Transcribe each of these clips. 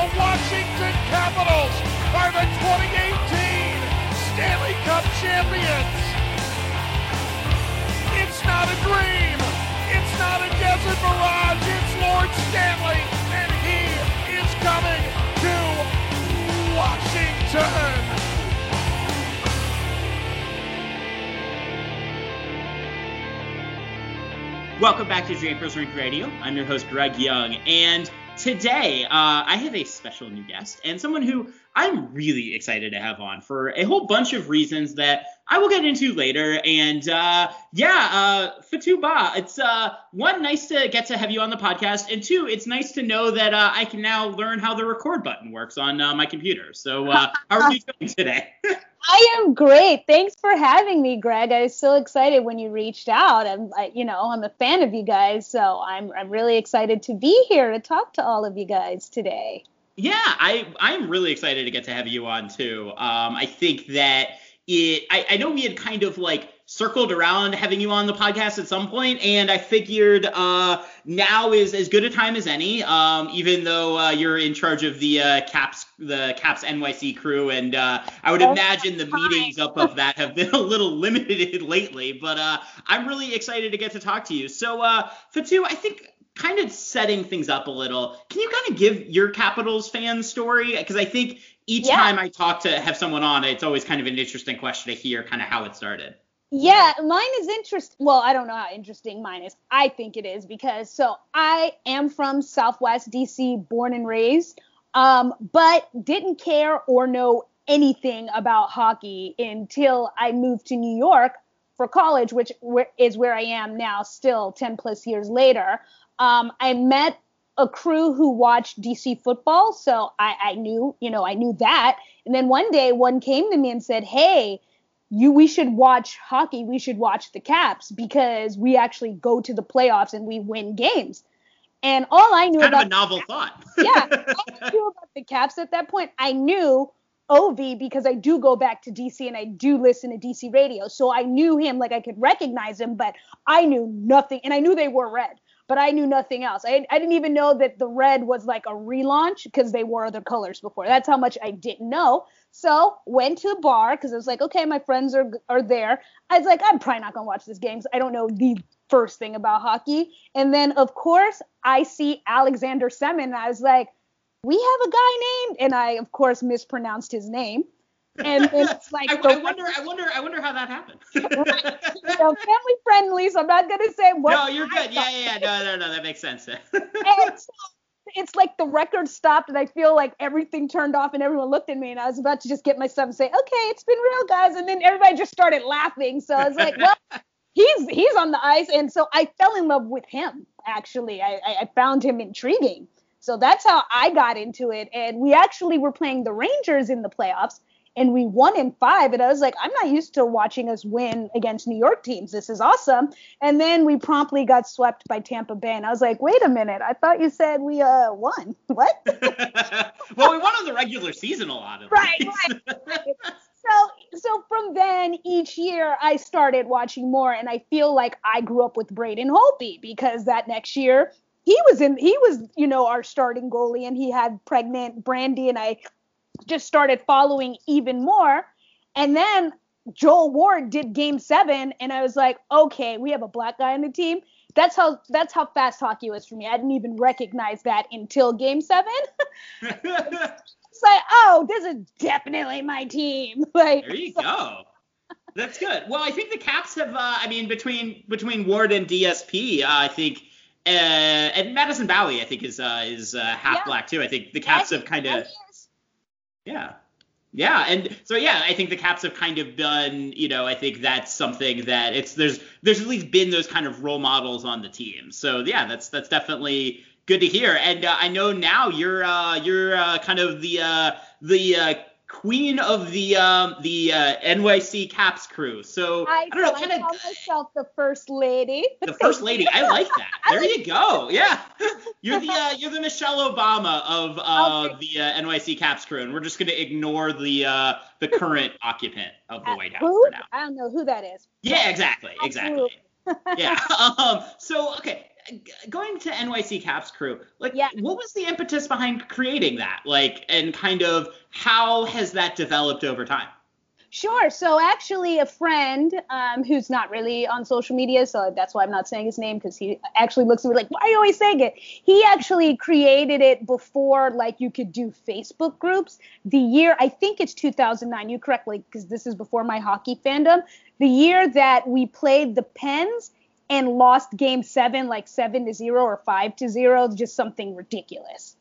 Washington Capitals are the 2018 Stanley Cup champions. It's not a dream. It's not a desert mirage. It's Lord Stanley, and he is coming to Washington. Welcome back to Draper's Rink Radio. I'm your host, Greg Young, and today uh, I have a special new guest and someone who I'm really excited to have on for a whole bunch of reasons that I will get into later. And uh, yeah, uh, Fatou Ba, it's uh, one nice to get to have you on the podcast, and two, it's nice to know that uh, I can now learn how the record button works on uh, my computer. So uh, how are you doing today? I am great. Thanks for having me, Greg. I was so excited when you reached out. I'm, I, you know, I'm a fan of you guys, so I'm, I'm really excited to be here to talk to all of you guys today. Yeah, I I'm really excited to get to have you on too. Um, I think that it. I, I know we had kind of like circled around having you on the podcast at some point, and I figured uh, now is as good a time as any. Um, even though uh, you're in charge of the uh, Caps the Caps NYC crew, and uh, I would imagine the meetings up of that have been a little limited lately. But uh, I'm really excited to get to talk to you. So uh, Fatou, I think kind of setting things up a little, can you kind of give your Capitals fan story? Because I think each Yeah. time I talk to have someone on, it's always kind of an interesting question to hear kind of how it started. Yeah, mine is interesting. Well, I don't know how interesting mine is. I think it is because so I am from Southwest DC, born and raised, um, but didn't care or know anything about hockey until I moved to New York for college, which is where I am now, still 10 plus years later. Um, I met a crew who watched DC football, so I, I knew, you know, I knew that. And then one day, one came to me and said, "Hey, you we should watch hockey we should watch the caps because we actually go to the playoffs and we win games. And all i knew Kind of about a novel thought. yeah all i knew about the caps at that point i knew ov because i do go back to dc and i do listen to dc radio. So i knew him like i could recognize him but i knew nothing and i knew they were red but i knew nothing else. I, I didn't even know that the red was like a relaunch because they wore other colors before. That's how much i didn't know so went to a bar because I was like, okay, my friends are are there. I was like, I'm probably not gonna watch this game I don't know the first thing about hockey. And then of course I see Alexander Semin. And I was like, we have a guy named, and I of course mispronounced his name. And then it's like I, I wonder, I wonder, I wonder how that happened. you know, family friendly, so I'm not gonna say what. no, you're I good. Yeah, yeah, yeah. No, no, no, that makes sense. And so it's like the record stopped and I feel like everything turned off and everyone looked at me and I was about to just get myself and say, okay, it's been real, guys. And then everybody just started laughing. So I was like, well, he's he's on the ice. And so I fell in love with him, actually. I, I, I found him intriguing. So that's how I got into it. And we actually were playing the Rangers in the playoffs and we won in five. And I was like, I'm not used to watching us win against New York teams. This is awesome. And then we promptly got swept by Tampa Bay. And I was like, wait a minute. I thought you said we uh won. What? well, we won on the regular season a lot of Right, least. so so from then each year I started watching more and I feel like I grew up with Braden Holtby because that next year he was in he was you know our starting goalie and he had pregnant Brandi and I just started following even more and then Joel Ward did game 7 and I was like okay we have a black guy on the team that's how that's how fast hockey was for me I didn't even recognize that until game 7 it's like oh this is definitely my team like there you go. That's good. Well, I think the Caps have. Uh, I mean, between between Ward and DSP, uh, I think, uh, and Madison Bowey, I think is uh, is uh, half Yeah. black too. I think the Caps have kind of. Yeah. Yeah, and so yeah, I think the Caps have kind of done, you know, I think that's something that it's there's there's at least been those kind of role models on the team. So yeah, that's that's definitely good to hear. And uh, I know now you're uh, you're uh, kind of the uh, the uh, queen of the um, the uh, NYC Caps crew. So I, don't know, I kind call of myself the first lady. the first lady. I like that. There you go. Yeah, you're the uh, you're the Michelle Obama of uh, Okay. the uh, NYC Caps crew, and we're just gonna ignore the uh, the current occupant of the White House Who? for now. I don't know who that is. Yeah, exactly, exactly. Absolutely. Yeah. Um. So okay. Going to NYC Caps crew, like yeah. what was the impetus behind creating that? Like and kind of how has that developed over time? Sure. So actually, a friend um, who's not really on social media, so that's why I'm not saying his name because he actually looks at me like, "Why are you always saying it?" He actually created it before like you could do Facebook groups. The year I think it's 2009. You correctly because this is before my hockey fandom. The year that we played the Pens and lost Game Seven like seven to zero or five to zero, just something ridiculous.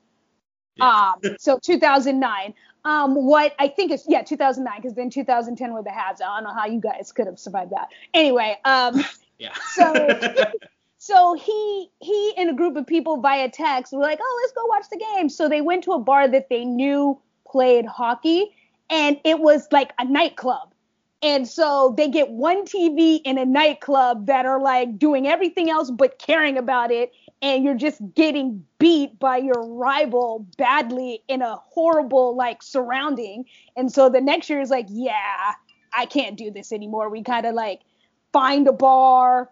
Yeah. Um, so 2009. Um, what I think is yeah 2009 because then 2010 were the Habs. I don't know how you guys could have survived that. Anyway, um, yeah. So so he he and a group of people via text were like, oh let's go watch the game. So they went to a bar that they knew played hockey, and it was like a nightclub. And so they get one TV in a nightclub that are like doing everything else but caring about it and you're just getting beat by your rival badly in a horrible like surrounding. And so the next year is like, yeah, I can't do this anymore. We kind of like find a bar,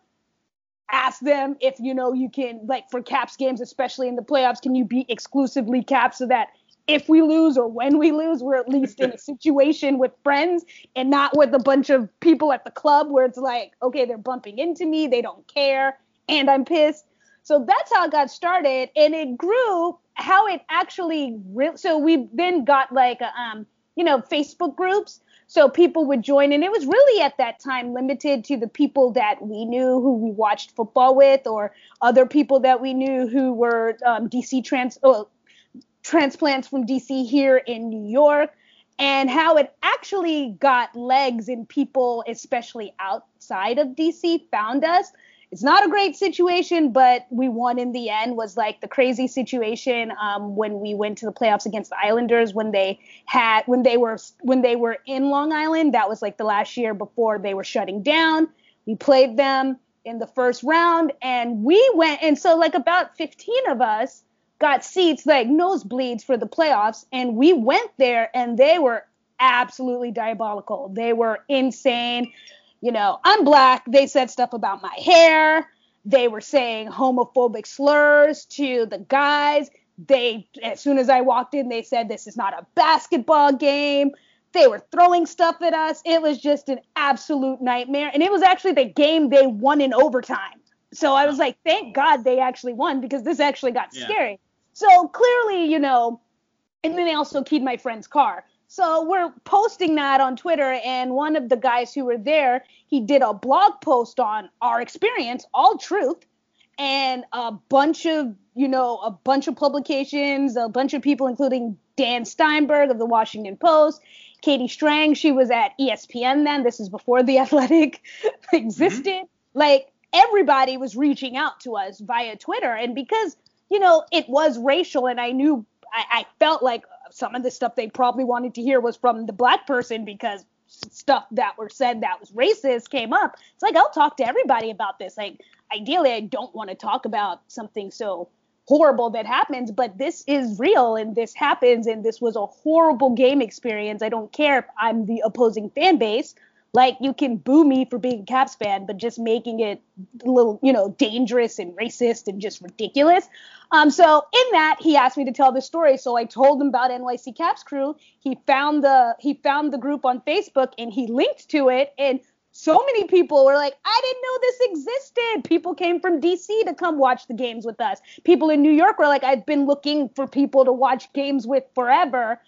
ask them if you know you can like for caps games, especially in the playoffs, can you be exclusively caps so that if we lose or when we lose, we're at least in a situation with friends and not with a bunch of people at the club where it's like, okay, they're bumping into me, they don't care, and I'm pissed. So that's how it got started, and it grew. How it actually re- so we then got like um you know Facebook groups, so people would join, and it was really at that time limited to the people that we knew who we watched football with, or other people that we knew who were um, DC trans oh, transplants from DC here in New York and how it actually got legs in people, especially outside of DC, found us it's not a great situation, but we won in the end. Was like the crazy situation um, when we went to the playoffs against the Islanders when they had when they were when they were in Long Island. That was like the last year before they were shutting down. We played them in the first round, and we went and so like about 15 of us got seats like nosebleeds for the playoffs, and we went there, and they were absolutely diabolical. They were insane you know, I'm black. They said stuff about my hair. They were saying homophobic slurs to the guys. They, as soon as I walked in, they said this is not a basketball game. They were throwing stuff at us. It was just an absolute nightmare. And it was actually the game they won in overtime. So I was like, thank God they actually won because this actually got yeah. scary. So clearly, you know, and then they also keyed my friend's car. So we're posting that on Twitter, and one of the guys who were there, he did a blog post on our experience, all truth, and a bunch of, you know, a bunch of publications, a bunch of people, including Dan Steinberg of the Washington Post, Katie Strang, she was at ESPN then. This is before the Athletic existed. Mm-hmm. Like everybody was reaching out to us via Twitter, and because you know it was racial, and I knew I, I felt like some of the stuff they probably wanted to hear was from the black person because stuff that were said that was racist came up. It's like I'll talk to everybody about this. Like ideally I don't want to talk about something so horrible that happens, but this is real and this happens and this was a horrible game experience. I don't care if I'm the opposing fan base. Like you can boo me for being a Caps fan, but just making it a little, you know, dangerous and racist and just ridiculous. Um, so in that, he asked me to tell the story. So I told him about NYC Caps Crew. He found the he found the group on Facebook and he linked to it. And so many people were like, I didn't know this existed. People came from DC to come watch the games with us. People in New York were like, I've been looking for people to watch games with forever.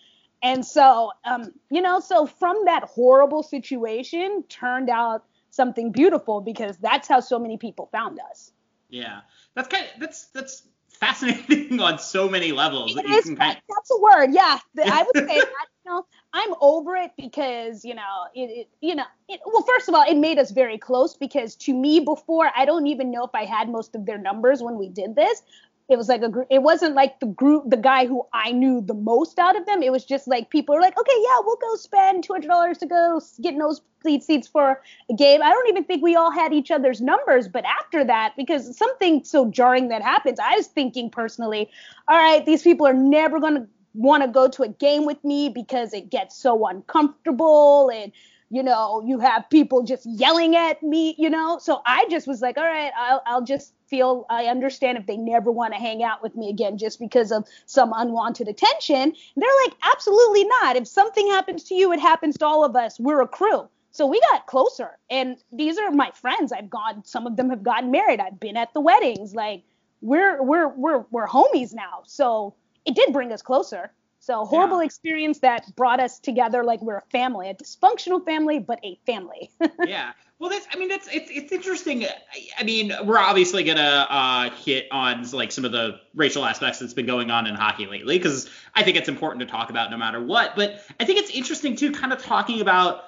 And so, um, you know, so from that horrible situation turned out something beautiful because that's how so many people found us. Yeah, that's kind of that's that's fascinating on so many levels. It is, kind of... That's a word. Yeah, I would say that. You know, I'm over it because you know it, it you know it, well first of all it made us very close because to me before I don't even know if I had most of their numbers when we did this it was like a group it wasn't like the group the guy who i knew the most out of them. It was just like people were like okay yeah we'll go spend $200 to go get nosebleed seats for a game. I don't even think we all had each other's numbers but after that because something so jarring that happens i was thinking personally all right these people are never going to want to go to a game with me because it gets so uncomfortable and you know you have people just yelling at me you know? So i just was like all right i'll, I'll just feel I understand if they never want to hang out with me again just because of some unwanted attention. They're like, absolutely not. If something happens to you, it happens to all of us. We're a crew. So we got closer. And these are my friends. I've gone, some of them have gotten married. I've been at the weddings. Like we're we're we're we're homies now. So it did bring us closer. So horrible yeah. experience that brought us together like we're a family, a dysfunctional family, but a family. yeah. Well, that's I mean that's it's it's interesting. I mean, we're obviously gonna uh, hit on like some of the racial aspects that's been going on in hockey lately because I think it's important to talk about no matter what. But I think it's interesting too, kind of talking about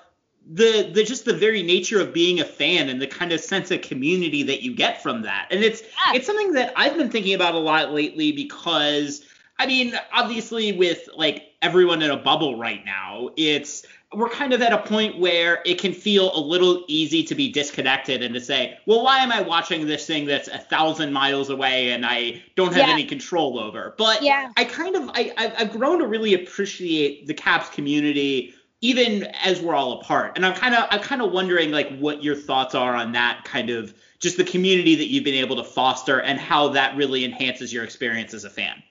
the the just the very nature of being a fan and the kind of sense of community that you get from that. And it's yeah. it's something that I've been thinking about a lot lately because I mean, obviously with like everyone in a bubble right now, it's we're kind of at a point where it can feel a little easy to be disconnected and to say, well, why am I watching this thing that's a thousand miles away and I don't have yeah. any control over? But yeah. I kind of I I've grown to really appreciate the Caps community even as we're all apart. And I'm kind of I'm kind of wondering like what your thoughts are on that kind of just the community that you've been able to foster and how that really enhances your experience as a fan.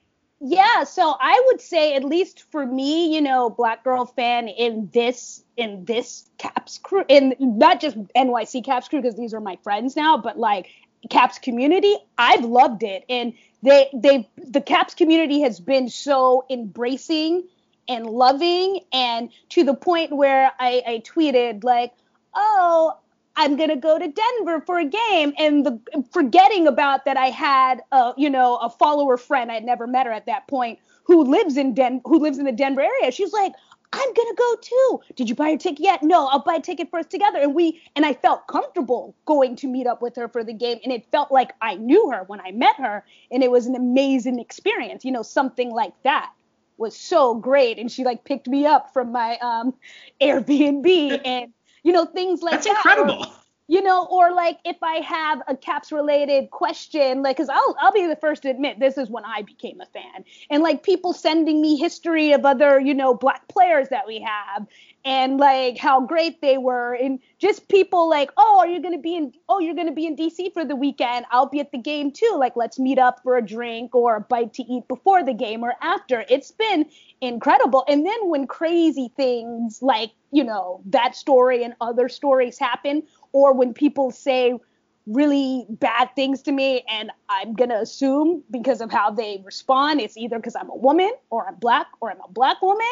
Yeah, so I would say at least for me, you know, black girl fan in this in this Caps crew, in not just NYC Caps crew because these are my friends now, but like Caps community, I've loved it, and they they the Caps community has been so embracing and loving, and to the point where I, I tweeted like, oh, I'm gonna go to Denver for a game, and the forgetting about that I had a you know a follower friend I'd never met her at that point who lives in Den who lives in the Denver area. She's like, I'm gonna go too. Did you buy your ticket yet? No, I'll buy a ticket for us together. And we and I felt comfortable going to meet up with her for the game, and it felt like I knew her when I met her, and it was an amazing experience. You know, something like that was so great, and she like picked me up from my um Airbnb and you know, things like That's that. That's incredible. Or, you know, or like if I have a caps related question, like, cause I'll, I'll be the first to admit this is when I became a fan and like people sending me history of other, you know, black players that we have and like how great they were and just people like, oh, are you going to be in, oh, you're going to be in DC for the weekend. I'll be at the game too. Like, let's meet up for a drink or a bite to eat before the game or after. It's been incredible. And then when crazy things like, you know, that story and other stories happen, or when people say really bad things to me and I'm going to assume because of how they respond, it's either because I'm a woman or I'm black or I'm a black woman.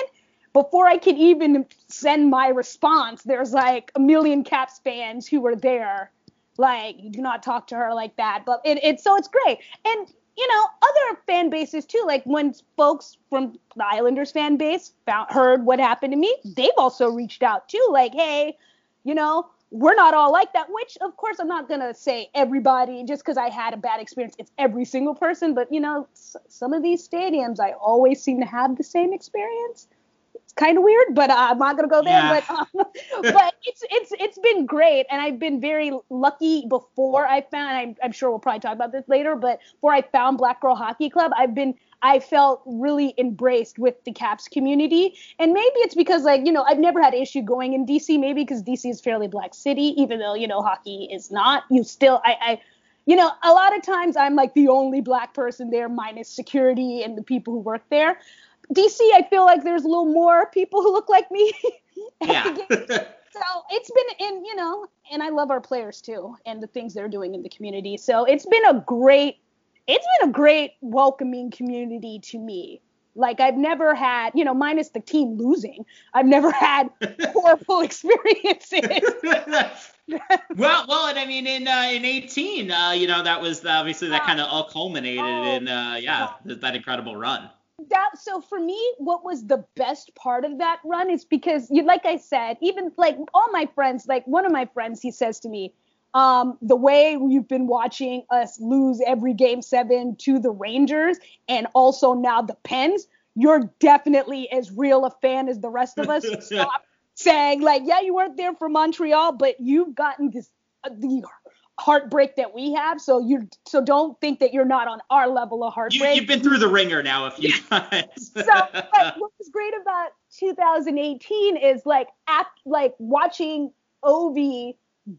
Before I can even send my response, there's like a million Caps fans who were there. Like, you do not talk to her like that. But it, it's so it's great. And you know, other fan bases too. Like when folks from the Islanders fan base found heard what happened to me, they've also reached out too. Like, hey, you know, we're not all like that. Which, of course, I'm not gonna say everybody just because I had a bad experience. It's every single person, but you know, s- some of these stadiums, I always seem to have the same experience It's kind of weird, but uh, I'm not gonna go there. Yeah. But um, but it's it's it's been great, and I've been very lucky. Before I found, I'm, I'm sure we'll probably talk about this later, but before I found Black Girl Hockey Club, I've been I felt really embraced with the Caps community, and maybe it's because like you know I've never had issue going in DC. Maybe because DC is fairly black city, even though you know hockey is not. You still I. I you know, a lot of times I'm like the only black person there, minus security and the people who work there. DC, I feel like there's a little more people who look like me. yeah. so it's been in, you know, and I love our players too and the things they're doing in the community. So it's been a great, it's been a great welcoming community to me. Like I've never had, you know, minus the team losing, I've never had horrible experiences. well, well, and I mean, in uh, in 18, uh, you know, that was obviously that kind of all culminated oh, in, uh, yeah, that incredible run that so for me what was the best part of that run is because you like i said even like all my friends like one of my friends he says to me um, the way you've been watching us lose every game seven to the rangers and also now the pens you're definitely as real a fan as the rest of us stop saying like yeah you weren't there for montreal but you've gotten this uh, the heartbreak that we have. So you so don't think that you're not on our level of heartbreak. You, have been through the ringer now a few times. so what was great about 2018 is like act like watching Ovi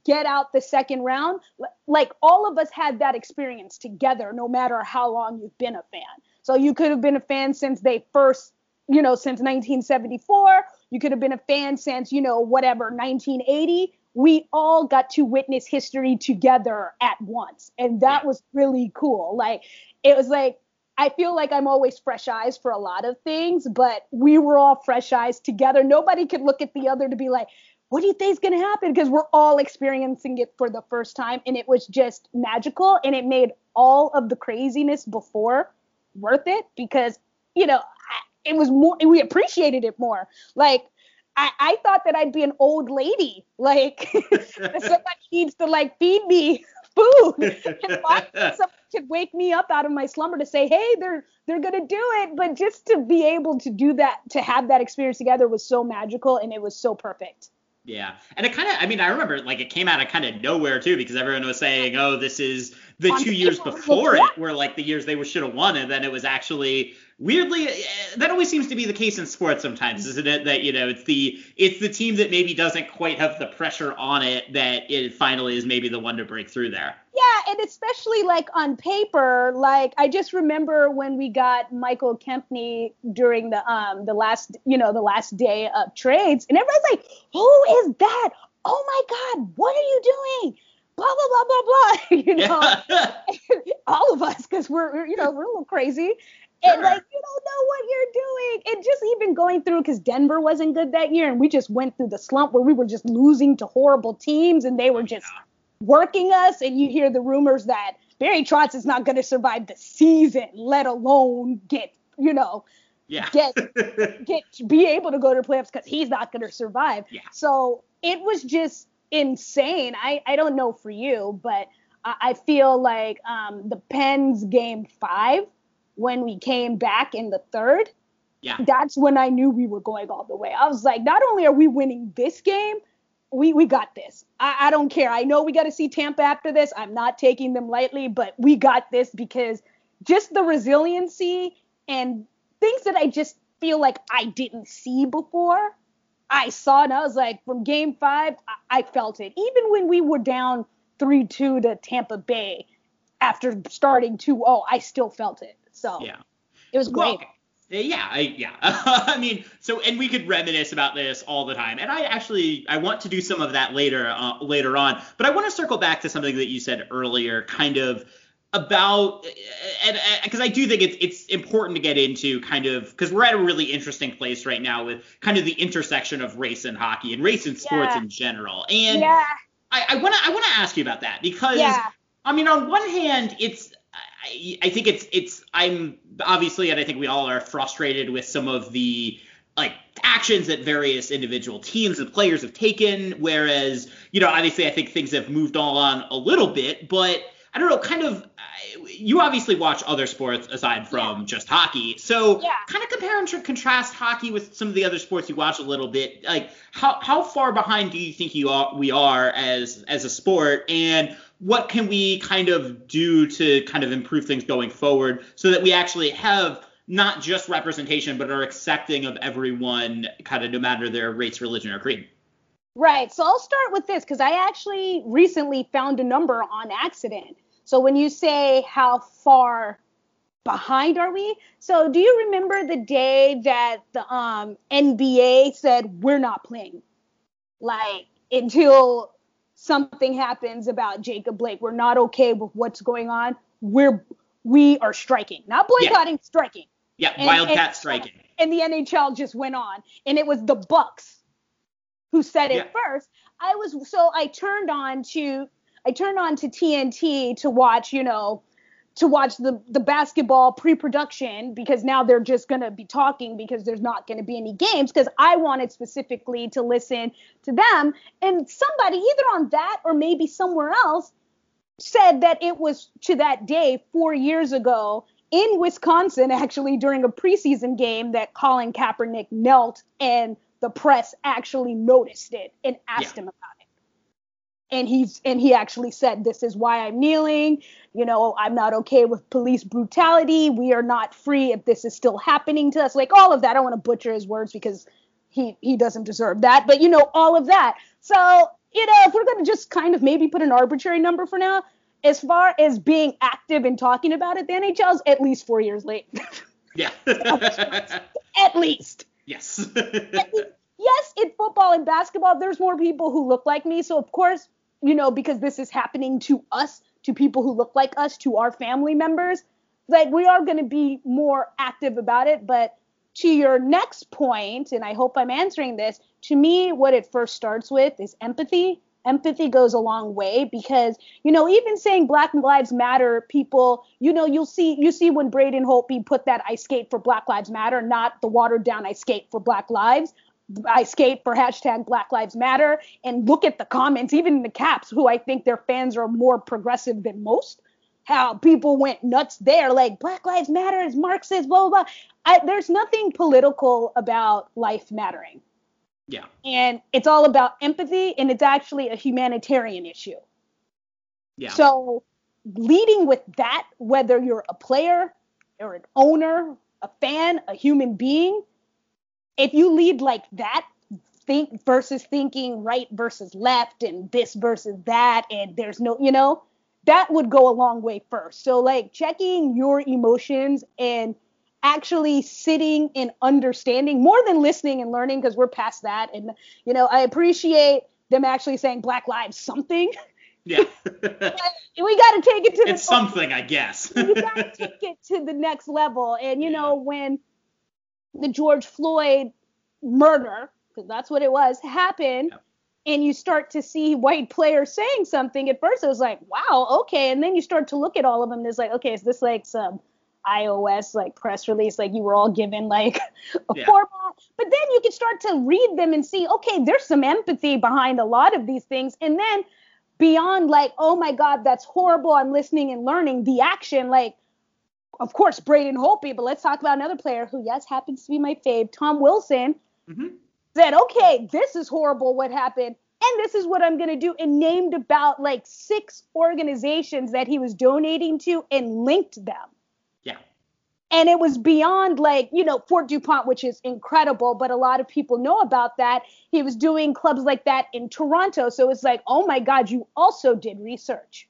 get out the second round. Like all of us had that experience together, no matter how long you've been a fan. So you could have been a fan since they first, you know, since 1974. You could have been a fan since, you know, whatever, 1980. We all got to witness history together at once. And that was really cool. Like, it was like, I feel like I'm always fresh eyes for a lot of things, but we were all fresh eyes together. Nobody could look at the other to be like, what do you think is going to happen? Because we're all experiencing it for the first time. And it was just magical. And it made all of the craziness before worth it because, you know, it was more, we appreciated it more. Like, I, I thought that I'd be an old lady. Like, somebody needs to like feed me food. and someone could wake me up out of my slumber to say, hey, they're they're gonna do it. But just to be able to do that, to have that experience together was so magical and it was so perfect. Yeah. And it kind of, I mean, I remember like it came out of kind of nowhere too, because everyone was saying, oh, this is the two years before it were like the years they should have won. And then it was actually weirdly eh, that always seems to be the case in sports sometimes isn't it? That you know it's the it's the team that maybe doesn't quite have the pressure on it that it finally is maybe the one to break through there. Yeah and especially like on paper like i just remember when we got michael kempny during the um the last you know the last day of trades and everyone's like who is that? Oh my god what are you doing? Blah blah blah blah blah you know? Yeah. all of us because we're you know we're a little crazy. And like you don't know what you're doing. And just even going through because Denver wasn't good that year, and we just went through the slump where we were just losing to horrible teams, and they were just working us. And you hear the rumors that Barry Trotz is not going to survive the season, let alone get you know yeah. get get be able to go to playoffs because he's not going to survive. Yeah. So it was just insane. I I don't know for you, but I, I feel like um, the Pens game five when we came back in the third, yeah. that's when I knew we were going all the way. I was like, not only are we winning this game, we we got this. I, I don't care. I know we got to see Tampa after this. I'm not taking them lightly, but we got this because just the resiliency and things that I just feel like I didn't see before. I saw and I was like, from game five, I, I felt it. Even when we were down 3 2 to Tampa Bay after starting 2 0, I still felt it. So yeah, it was great. Well, yeah, I, yeah. I mean, so and we could reminisce about this all the time, and I actually I want to do some of that later uh, later on. But I want to circle back to something that you said earlier, kind of about and because I do think it's it's important to get into kind of because we're at a really interesting place right now with kind of the intersection of race and hockey and race and sports yeah. in general. And yeah. I want to I want to ask you about that because yeah. I mean on one hand it's I, think it's it's I'm obviously and I think we all are frustrated with some of the like actions that various individual teams and players have taken. Whereas, you know, obviously I think things have moved on a little bit, but I don't know, kind of, you obviously watch other sports aside from yeah. just hockey. So yeah. kind of compare and contrast hockey with some of the other sports you watch a little bit. Like how, how far behind do you think you are, we are as, as a sport? And what can we kind of do to kind of improve things going forward so that we actually have not just representation, but are accepting of everyone kind of no matter their race, religion, or creed? Right. So I'll start with this because I actually recently found a number on accident. So when you say how far behind are we? So do you remember the day that the um, NBA said we're not playing? Like until something happens about Jacob Blake, we're not okay with what's going on. We're we are striking, not boycotting, yeah. striking. Yeah, and, Wildcat and, striking. And the NHL just went on, and it was the Bucks who said it yeah. first. I was so I turned on to I turned on to TNT to watch, you know, to watch the the basketball pre-production because now they're just going to be talking because there's not going to be any games because I wanted specifically to listen to them and somebody either on that or maybe somewhere else said that it was to that day 4 years ago in Wisconsin actually during a preseason game that Colin Kaepernick knelt and the press actually noticed it and asked yeah. him about it. And he's and he actually said, "This is why I'm kneeling. You know, I'm not okay with police brutality. We are not free if this is still happening to us. Like all of that. I don't want to butcher his words because he he doesn't deserve that. But you know, all of that. So you know, if we're gonna just kind of maybe put an arbitrary number for now, as far as being active and talking about it, the NHL's at least four years late. Yeah. at least. Yes. yes, in football and basketball, there's more people who look like me. So of course, you know, because this is happening to us, to people who look like us, to our family members, like we are going to be more active about it. But to your next point, and I hope I'm answering this, to me, what it first starts with is empathy. Empathy goes a long way because, you know, even saying Black Lives Matter, people, you know, you'll see, you see when Braden Holtby put that I skate for Black Lives Matter, not the watered down I skate for Black Lives. I skate for hashtag Black Lives Matter and look at the comments, even in the caps, who I think their fans are more progressive than most. How people went nuts there, like Black Lives Matter is Marxist, blah blah blah. I, there's nothing political about life mattering. Yeah. And it's all about empathy, and it's actually a humanitarian issue. Yeah. So, leading with that, whether you're a player or an owner, a fan, a human being, if you lead like that, think versus thinking right versus left and this versus that, and there's no, you know, that would go a long way first. So, like checking your emotions and actually sitting and understanding more than listening and learning because we're past that. And, you know, I appreciate them actually saying Black Lives something. yeah. we got to take it to the it's something, I guess. you got to take it to the next level. And you know, when the George Floyd murder, because that's what it was, happened, and you start to see white players saying something, at first it was like, wow, okay. And then you start to look at all of them, and it's like, okay, is this like some iOS like press release, like you were all given like a Yeah. format? But then you can start to read them and see, okay, there's some empathy behind a lot of these things. And then beyond like, oh my God, that's horrible. I'm listening and learning the action, like, of course, Braden Holtby, but let's talk about another player who, yes, happens to be my fave, Tom Wilson, Mhm. said, okay, this is horrible what happened, and this is what I'm going to do, and named about like six organizations that he was donating to and linked them. And it was beyond like, you know, Fort DuPont, which is incredible, but a lot of people know about that. He was doing clubs like that in Toronto. So it's like, oh my God, you also did research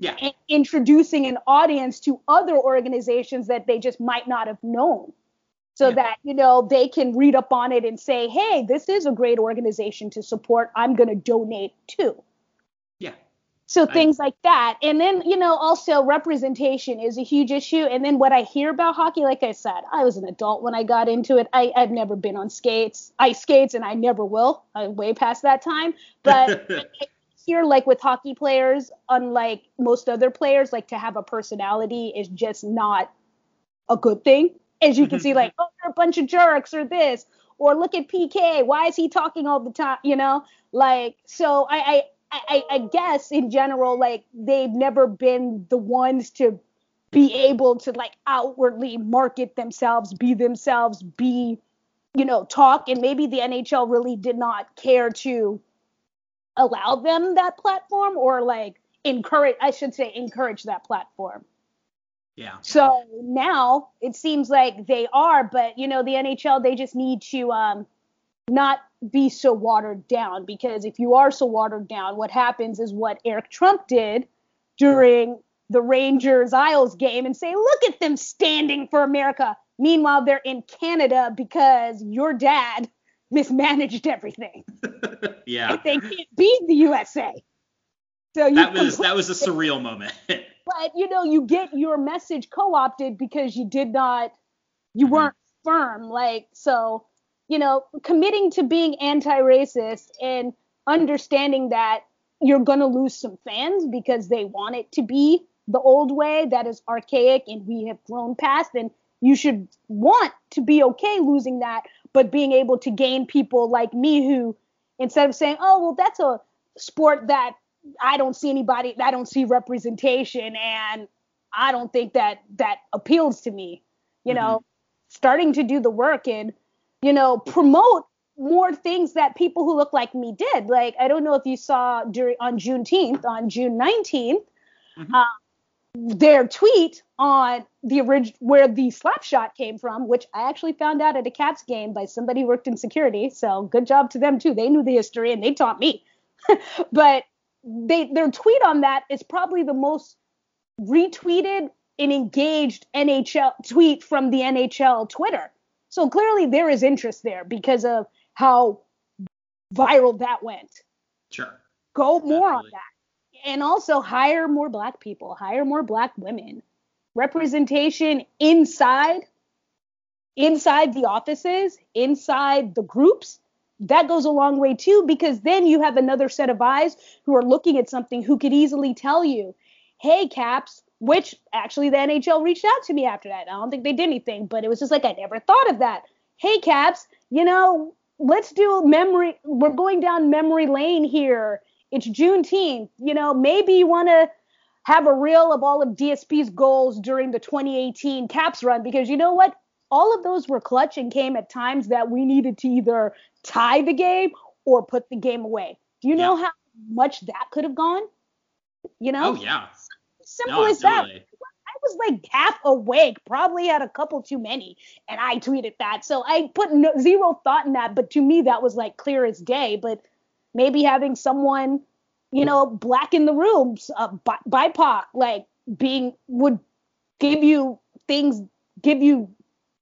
Yeah. and introducing an audience to other organizations that they just might not have known so Yeah. that you know they can read up on it and say hey this is a great organization to support i'm going to donate to Yeah. So I- things like that. And then you know also representation is a huge issue. And then what i hear about hockey like i said i was an adult when i got into it. I, i've never been on skates ice skates and i never will i'm way past that time. But here like with hockey players unlike most other players like to have a personality is just not a good thing. As you can see like oh they're a bunch of jerks or this or look at pk why is he talking all the time you know? Like so I i i I, guess in general, like they've never been the ones to be able to like outwardly market themselves, be themselves, be, you know, talk. And maybe the NHL really did not care to allow them that platform or like encourage, I should say, encourage that platform. Yeah. So now it seems like they are, but you know, the NHL they just need to um not be so watered down because if you are so watered down, what happens is what Eric Trump did during the Rangers Isles game and say, look at them standing for America. Meanwhile, they're in Canada because your dad mismanaged everything. yeah. And they can't beat the USA. So you That was that was a surreal moment. but you know you get your message co-opted because you did not you Mhm. weren't firm like so you know committing to being anti-racist and understanding that you're going to lose some fans because they want it to be the old way that is archaic and we have grown past and you should want to be okay losing that but being able to gain people like me who instead of saying oh well that's a sport that I don't see anybody, I don't see representation, and I don't think that that appeals to me. You mm-hmm. know, starting to do the work and, you know, promote more things that people who look like me did. Like, I don't know if you saw during on Juneteenth, on June 19th, Mhm. uh, their tweet on the orig- where the slap shot came from, which I actually found out at a Caps game by somebody who worked in security. So good job to them too. They knew the history and they taught me. but they their tweet on that is probably the most retweeted and engaged NHL tweet from the NHL Twitter. So clearly there is interest there because of how viral that went. Sure. Go more Absolutely. on that. And also hire more black people, hire more black women. Representation inside inside the offices, inside the groups, that goes a long way too because then you have another set of eyes who are looking at something who could easily tell you, "Hey, Caps, which actually the NHL reached out to me after that. I don't think they did anything, but it was just like I never thought of that. Hey Caps, you know, let's do memory. We're going down memory lane here. It's Juneteenth. You know, maybe you want to have a reel of all of DSP's goals during the 2018 Caps run because you know what? All of those were clutch and came at times that we needed to either tie the game or put the game away. Do you know how much that could have gone? You know? Oh yeah. Simple no, as that. I was like half awake, probably had a couple too many, and I tweeted that. So I put no, zero thought in that, but to me that was like clear as day. But maybe having someone, you know, black in the rooms, uh, BIPOC, like being would give you things, give you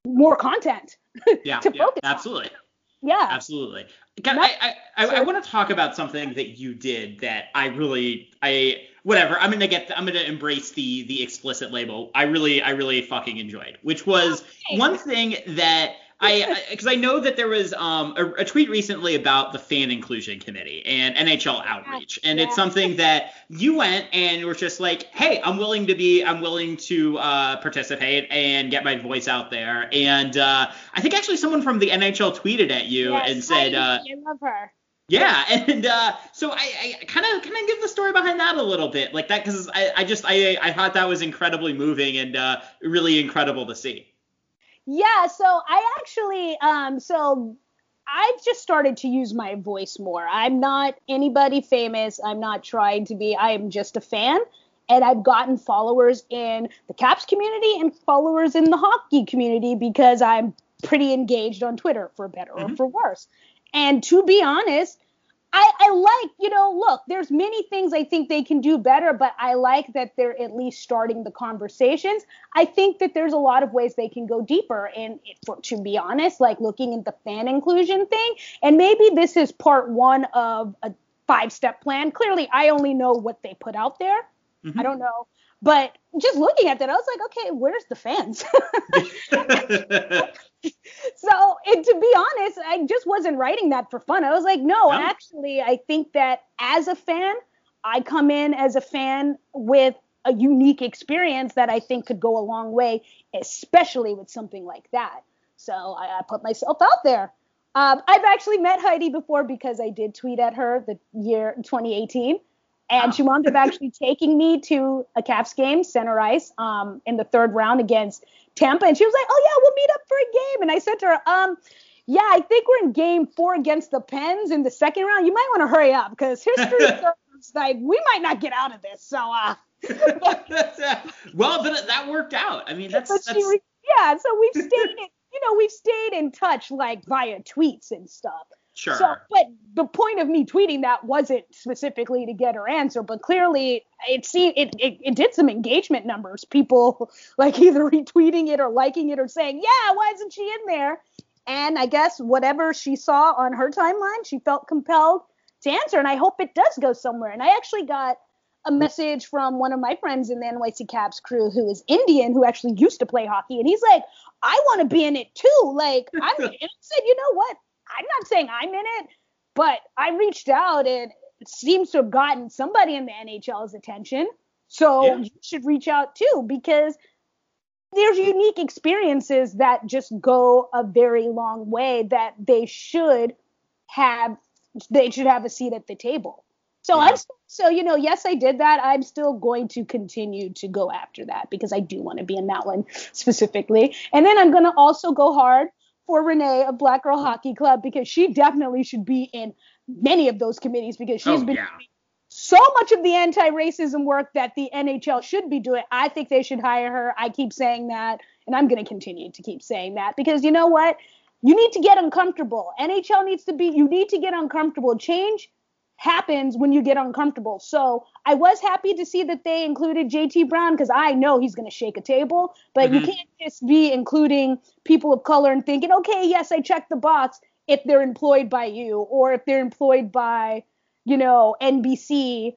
more content yeah, to yeah, focus. Absolutely. On. Yeah. Absolutely. I, I, I, I want to talk about something that you did that I really I whatever i'm gonna get i'm gonna embrace the the explicit label i really i really fucking enjoyed which was oh, okay. one thing that I because I, know that there was um, a, a, tweet recently about the fan inclusion committee and NHL outreach, and yeah. it's something that you went and were just like, hey, I'm willing to be, I'm willing to uh, participate and get my voice out there. And uh, I think actually someone from the NHL tweeted at you yes, and said, I, uh, I love her. Yeah, and uh, so I kind of kind of give the story behind that a little bit, like that, because I, I just I I thought that was incredibly moving and uh, really incredible to see. Yeah, so I actually um so I've just started to use my voice more. I'm not anybody famous. I'm not trying to be. I am just a fan. And I've gotten followers in the Caps community and followers in the hockey community because I'm pretty engaged on Twitter, for better mm-hmm. or for worse. And to be honest, I, I like, you know, look, there's many things I think they can do better, but I like that they're at least starting the conversations. I think that there's a lot of ways they can go deeper. And for, to be honest, like looking at the fan inclusion thing, and maybe this is part one of a five step plan. Clearly, I only know what they put out there. Mm-hmm. I don't know. But just looking at that, I was like, okay, where's the fans? so and to be honest, I just wasn't writing that for fun. I was like, no, no, actually, I think that as a fan, I come in as a fan with a unique experience that I think could go a long way, especially with something like that. So I, I put myself out there. Um, I've actually met Heidi before because I did tweet at her the year 2018 and she wound up actually taking me to a Caps game, center ice, um, in the third round against Tampa, and she was like, "Oh yeah, we'll meet up for a game." And I said to her, "Um, yeah, I think we're in game four against the Pens in the second round. You might want to hurry up because history serves like we might not get out of this." So, uh. well, but that worked out. I mean, that's, that's... Re- yeah. So we've stayed, in, you know, we've stayed in touch like via tweets and stuff. Sure. So, but the point of me tweeting that wasn't specifically to get her answer, but clearly it see it, it, it did some engagement numbers. People like either retweeting it or liking it or saying, "Yeah, why isn't she in there?" And I guess whatever she saw on her timeline, she felt compelled to answer. And I hope it does go somewhere. And I actually got a message from one of my friends in the NYC Caps crew who is Indian, who actually used to play hockey, and he's like, "I want to be in it too." Like I'm, and I said, "You know what? I'm not saying I'm in it, but I reached out and it seems to have gotten somebody in the NHL's attention. So yeah. you should reach out too because there's unique experiences that just go a very long way that they should have they should have a seat at the table. So yeah. I'm so you know, yes, I did that. I'm still going to continue to go after that because I do want to be in that one specifically. And then I'm going to also go hard for Renee of Black Girl oh. Hockey Club because she definitely should be in many of those committees because she's oh, been yeah. doing so much of the anti-racism work that the NHL should be doing. I think they should hire her. I keep saying that, and I'm going to continue to keep saying that because you know what? You need to get uncomfortable. NHL needs to be. You need to get uncomfortable. Change happens when you get uncomfortable. So I was happy to see that they included JT Brown because I know he's going to shake a table, but mm-hmm. you can't just be including people of color and thinking, okay, yes, I checked the box if they're employed by you or if they're employed by, you know, NBC.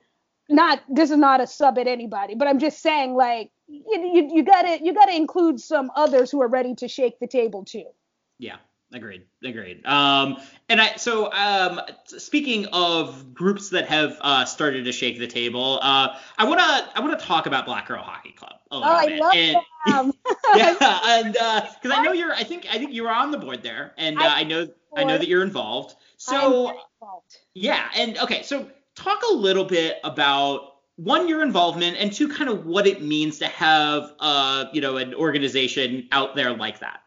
Not this is not a sub at anybody, but I'm just saying like you, you, you gotta you gotta include some others who are ready to shake the table too. Yeah. Agreed. Agreed. Um, and I so um, speaking of groups that have uh, started to shake the table, uh, I wanna I wanna talk about Black Girl Hockey Club a little oh, bit. I love and, them. yeah, and because uh, I know you're I think I think you were on the board there, and uh, I, I know I know that you're involved. So involved. yeah, and okay, so talk a little bit about one your involvement and two kind of what it means to have uh you know an organization out there like that.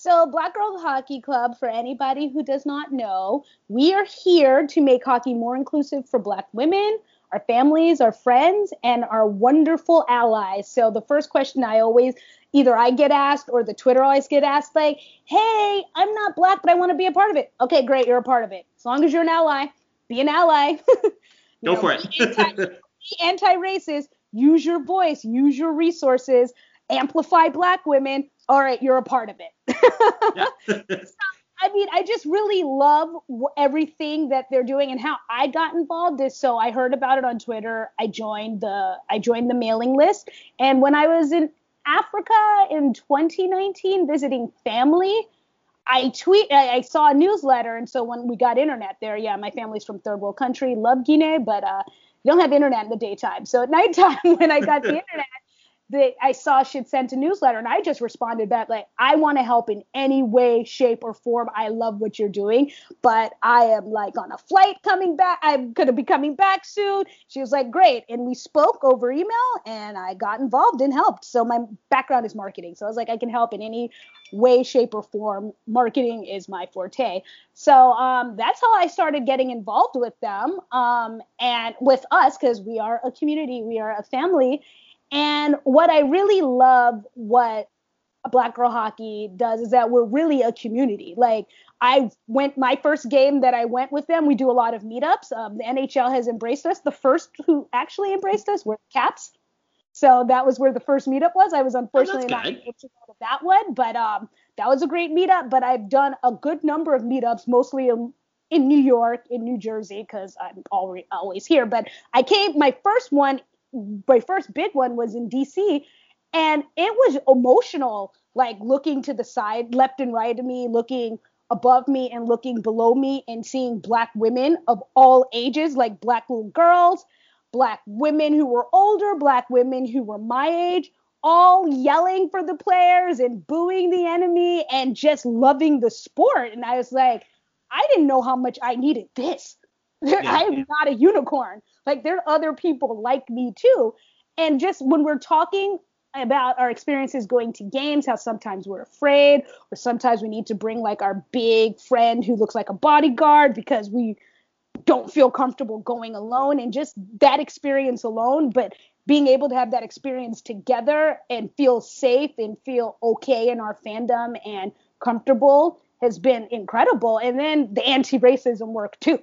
So, Black Girl Hockey Club, for anybody who does not know, we are here to make hockey more inclusive for Black women, our families, our friends, and our wonderful allies. So, the first question I always either I get asked or the Twitter always get asked, like, hey, I'm not Black, but I want to be a part of it. Okay, great, you're a part of it. As long as you're an ally, be an ally. Go know, for it. be anti racist, use your voice, use your resources, amplify Black women. All right, you're a part of it. I mean, I just really love everything that they're doing and how I got involved is so I heard about it on Twitter. I joined the I joined the mailing list, and when I was in Africa in 2019 visiting family, I tweet I, I saw a newsletter, and so when we got internet there, yeah, my family's from third world country, love Guinea, but uh, you don't have internet in the daytime. So at nighttime, when I got the internet, that I saw she had sent a newsletter and I just responded back like I want to help in any way, shape, or form. I love what you're doing, but I am like on a flight coming back. I'm gonna be coming back soon. She was like, great, and we spoke over email and I got involved and helped. So my background is marketing, so I was like, I can help in any way, shape, or form. Marketing is my forte. So um, that's how I started getting involved with them um, and with us because we are a community, we are a family and what I really love what Black Girl Hockey does is that we're really a community. Like I went my first game that I went with them. We do a lot of meetups. Um, the NHL has embraced us. The first who actually embraced us were the Caps. So that was where the first meetup was. I was oh, unfortunately oh, not able to go to that one, but um, that was a great meetup. But I've done a good number of meetups, mostly in, in New York, in New Jersey, because I'm always always here. But I came. My first one my first big one was in DC, and it was emotional, like looking to the side, left and right of me, looking above me and looking below me, and seeing black women of all ages, like black little girls, black women who were older, black women who were my age, all yelling for the players and booing the enemy and just loving the sport. And I was like, I didn't know how much I needed this. Yeah, I am not a unicorn. Like there are other people like me too. And just when we're talking about our experiences going to games, how sometimes we're afraid, or sometimes we need to bring like our big friend who looks like a bodyguard because we don't feel comfortable going alone, and just that experience alone, but being able to have that experience together and feel safe and feel okay in our fandom and comfortable has been incredible. And then the anti racism work too.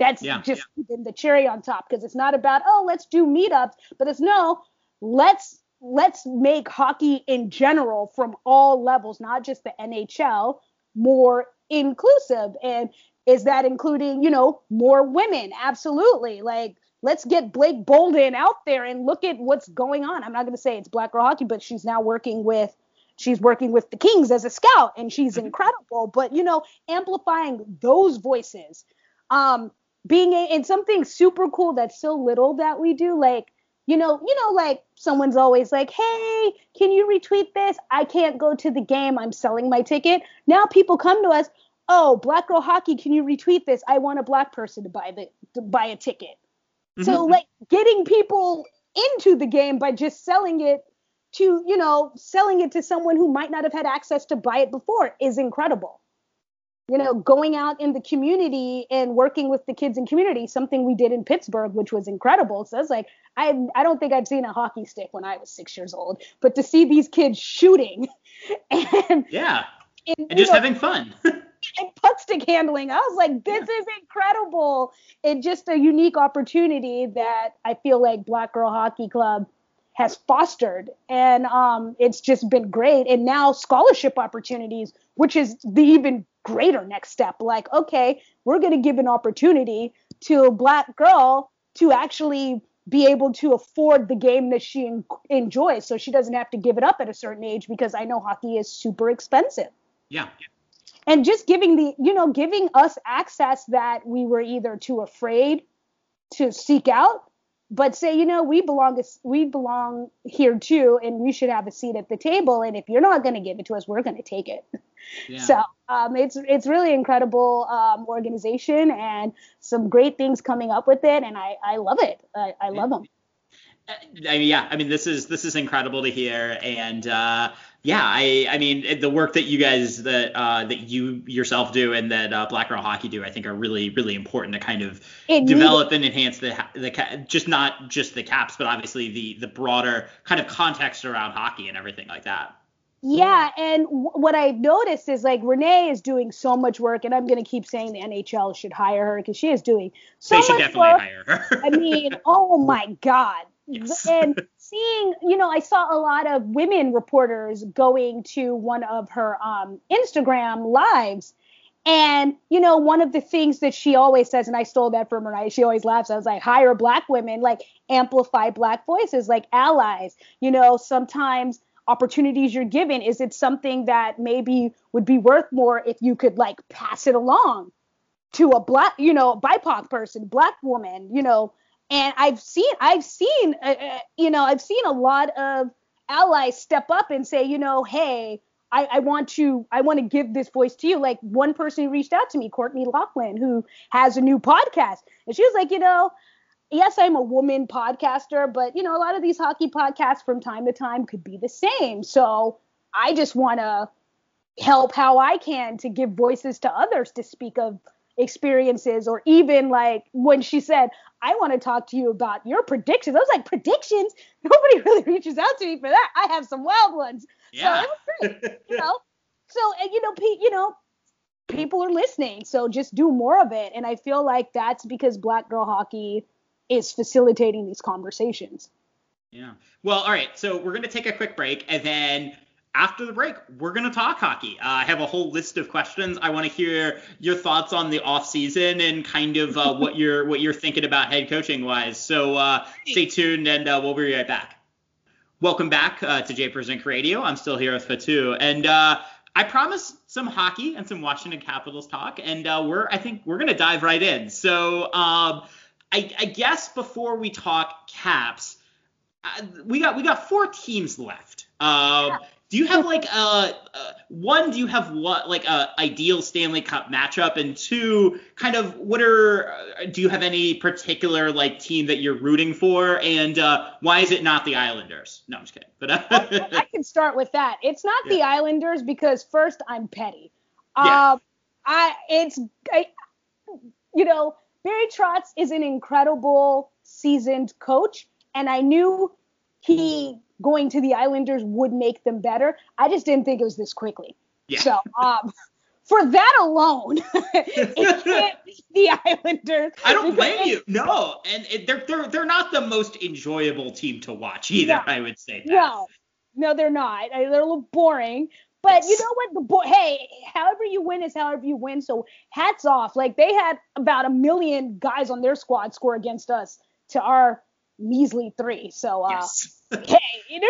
That's yeah, just yeah. the cherry on top because it's not about oh let's do meetups, but it's no let's let's make hockey in general from all levels, not just the NHL, more inclusive. And is that including you know more women? Absolutely. Like let's get Blake Bolden out there and look at what's going on. I'm not going to say it's Black Girl Hockey, but she's now working with she's working with the Kings as a scout and she's mm-hmm. incredible. But you know, amplifying those voices. Um, being a, and something super cool that's so little that we do like you know you know like someone's always like hey can you retweet this? I can't go to the game. I'm selling my ticket. Now people come to us oh black girl hockey can you retweet this? I want a black person to buy the to buy a ticket. Mm-hmm. so like getting people into the game by just selling it to you know selling it to someone who might not have had access to buy it before is incredible you know, going out in the community and working with the kids in community, something we did in Pittsburgh, which was incredible. So it's like, I, I don't think I'd seen a hockey stick when I was six years old, but to see these kids shooting and yeah, and, and just know, having fun. and puck stick handling. I was like, this yeah. is incredible. and just a unique opportunity that I feel like Black Girl Hockey Club has fostered. And um, it's just been great. And now scholarship opportunities, which is the even greater next step. Like, okay, we're going to give an opportunity to a black girl to actually be able to afford the game that she en- enjoys so she doesn't have to give it up at a certain age because I know hockey is super expensive. Yeah. And just giving the, you know, giving us access that we were either too afraid to seek out but say you know we belong we belong here too and we should have a seat at the table and if you're not going to give it to us we're going to take it yeah. so um, it's it's really incredible um, organization and some great things coming up with it and i i love it i, I love them I mean, yeah, I mean, this is this is incredible to hear, and uh, yeah, I I mean, the work that you guys that uh, that you yourself do and that uh, Black Girl Hockey do, I think are really really important to kind of it develop and enhance the the just not just the caps, but obviously the the broader kind of context around hockey and everything like that. Yeah, and w- what I've noticed is like Renee is doing so much work, and I'm going to keep saying the NHL should hire her because she is doing so they should much definitely work. hire her. I mean, oh my God, Yes. and seeing, you know, I saw a lot of women reporters going to one of her um, Instagram lives. And, you know, one of the things that she always says, and I stole that from her, she always laughs. I was like, hire black women, like amplify black voices, like allies. You know, sometimes opportunities you're given, is it something that maybe would be worth more if you could like pass it along to a black, you know, BIPOC person, black woman, you know, and I've seen, I've seen, uh, uh, you know, I've seen a lot of allies step up and say, you know, hey, I, I, want to I want to give this voice to you. Like one person reached out to me, Courtney Lachlan, who has a new podcast, and she was like, you know, yes, I'm a woman podcaster, but you know, a lot of these hockey podcasts from time to time could be the same. So I just want to help how I can to give voices to others to speak of experiences or even like when she said i want to talk to you about your predictions. I was like predictions? Nobody really reaches out to me for that. I have some wild ones. Yeah. so it was great you know? So and you know Pete, you know people are listening so just do more of it. And i feel like that's because black girl hockey is facilitating these conversations yeah well all right so we're going to take a quick break and then after the break, we're going to talk hockey. Uh, I have a whole list of questions. I want to hear your thoughts on the off season and kind of uh, what you're what you're thinking about head coaching wise. So uh, stay tuned, and uh, we'll be right back. Welcome back uh, to Japers' Rink Radio. I'm still here with Fatou, and uh, I promise some hockey and some Washington Capitals talk, and we're I think we're going to dive right in. So um, I, I guess before we talk Caps, we got we got four teams left. Um, do you have like a uh, uh, one? Do you have what like a ideal Stanley Cup matchup? And two, kind of what are? Uh, do you have any particular like team that you're rooting for? And uh, why is it not the Islanders? No, I'm just kidding. But uh, I can start with that. It's not yeah. the Islanders because first I'm petty. Yeah. Um, I it's I, you know Barry Trotz is an incredible seasoned coach, and I knew he going to the Islanders would make them better. I just didn't think it was this quickly. Yeah. So um, for that alone, it can't be the Islanders. I don't blame you. No, and it, they're they're they're not the most enjoyable team to watch either. No, I would say that. No, no, they're not. They're a little boring. But you know what? The boy, hey, however you win is however you win. So hats off. Like they had about a million guys on their squad score against us to our measly three. So uh, yes. hey,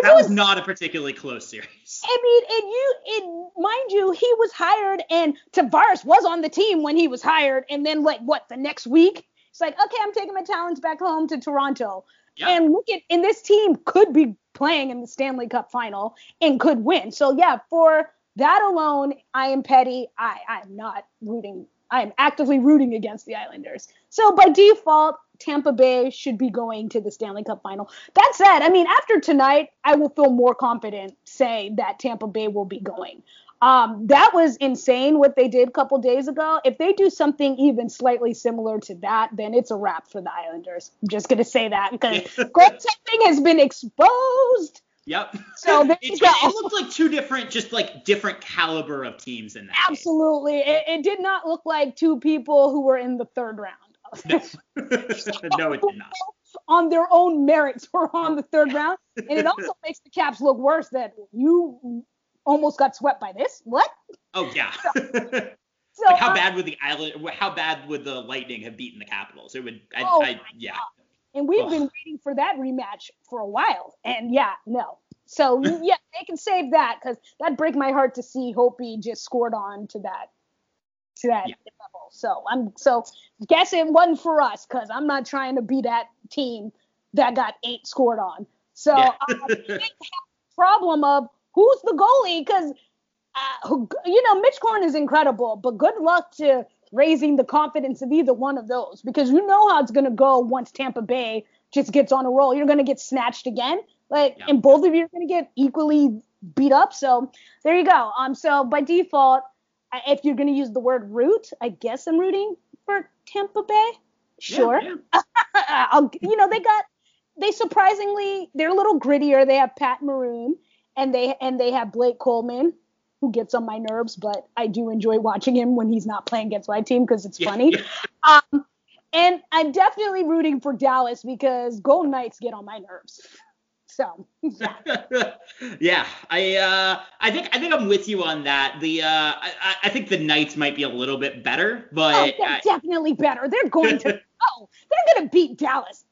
that was, was not a particularly close series. I mean, and you, and mind you, he was hired, and Tavares was on the team when he was hired, and then like what the next week, it's like, okay, I'm taking my talents back home to Toronto, and look at, and this team could be playing in the Stanley Cup final and could win. So yeah, for that alone, I am petty. I I'm not rooting. I am actively rooting against the Islanders. So by default, Tampa Bay should be going to the Stanley Cup final. That said, I mean, after tonight, I will feel more confident saying that Tampa Bay will be going. Um, that was insane what they did a couple days ago. If they do something even slightly similar to that, then it's a wrap for the Islanders. I'm just gonna say that because goaltending has been exposed. Yep. So there you go. it looked like two different, just like different caliber of teams in that. game. Absolutely. It, it did not look like two people who were in the third round. no, it did not. on their own merits were on the third round. And it also makes the Caps look worse that you almost got swept by this. What? Oh yeah. So like how bad would the island? How bad would the Lightning have beaten the Capitals? It would. I, Oh I, yeah. and we've Ugh. been waiting for that rematch for a while. And yeah, no. So yeah, they can save that because that'd break my heart to see Hopi just scored on to that to that Yeah. level. So I'm so guess it wasn't for us because I'm not trying to be that team that got eight scored on. So Yeah. uh, problem of who's the goalie because uh, you know Mitch Korn is incredible, but good luck to raising the confidence of either one of those because you know how it's gonna go once Tampa Bay just gets on a roll. You're gonna get snatched again, like, Yeah. and both of you are gonna get equally beat up. So there you go. Um, so by default, if you're gonna use the word root, I guess I'm rooting for Tampa Bay. Sure. Yeah, yeah. I'll, you know, they got they surprisingly they're a little grittier. They have Pat Maroon and they and they have Blake Coleman, who gets on my nerves, but I do enjoy watching him when he's not playing against my team because it's Yeah, funny. yeah. Um, and I'm definitely rooting for Dallas because Golden Knights get on my nerves. So yeah. yeah, I uh, I think I think I'm with you on that. The uh, I, I- think the Knights might be a little bit better, but Oh, they're I- definitely better. They're going to. Oh, they're going to beat Dallas.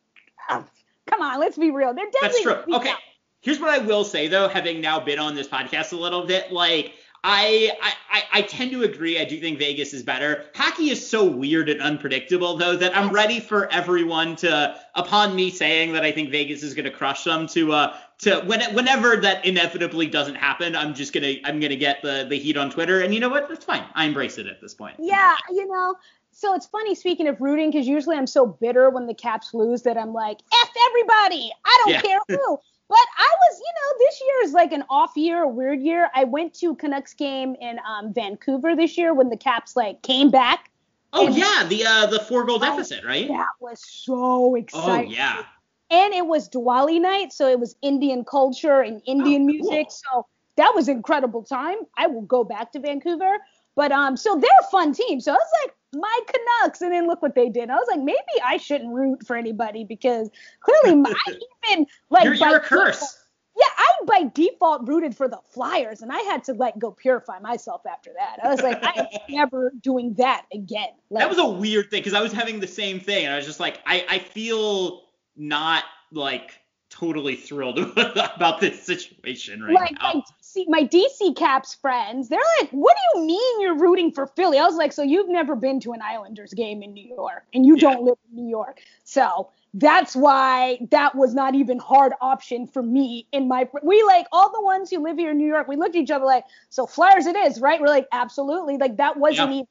Oh, come on, let's be real. They're that's definitely. true. gonna beat Okay, Dallas. Here's what I will say though, having now been on this podcast a little bit, like. I, I I- tend to agree. I do think Vegas is better. Hockey is so weird and unpredictable, though, that I'm ready for everyone to, upon me saying that I think Vegas is going to crush them, to uh to when whenever that inevitably doesn't happen, I'm just gonna I'm gonna get the the heat on Twitter, and you know what? That's fine. I embrace it at this point. Yeah, you know. So it's funny speaking of rooting because usually I'm so bitter when the Caps lose that I'm like, F everybody. I don't Yeah. care who. But I was, you know, this year is like an off year, a weird year. I went to Canucks game in um, Vancouver this year when the Caps like came back. Oh And- yeah, the uh the four goal deficit, right? That was so exciting. Oh yeah. and it was Diwali night, so it was Indian culture and Indian Oh, music. cool. So that was incredible time. I will go back to Vancouver. But um, so they're a fun team. So I was like, my Canucks, and then look what they did. I was like, maybe I shouldn't root for anybody because clearly my even like You're, you're a default- curse. yeah, I by default rooted for the Flyers, and I had to like go purify myself after that. I was like, I am never doing that again. Like, That was a weird thing because I was having the same thing, and I was just like, I I feel not like totally thrilled about this situation right like now. my DC, my DC Caps friends, they're like, "What do you mean you're rooting for Philly?" I was like, "So you've never been to an Islanders game in New York, and you Yeah. don't live in New York, so that's why that was not even hard option for me and my we like all the ones who live here in New York. We looked at each other like, "So Flyers it is, right?" We're like, "Absolutely." Like that wasn't Yeah. even.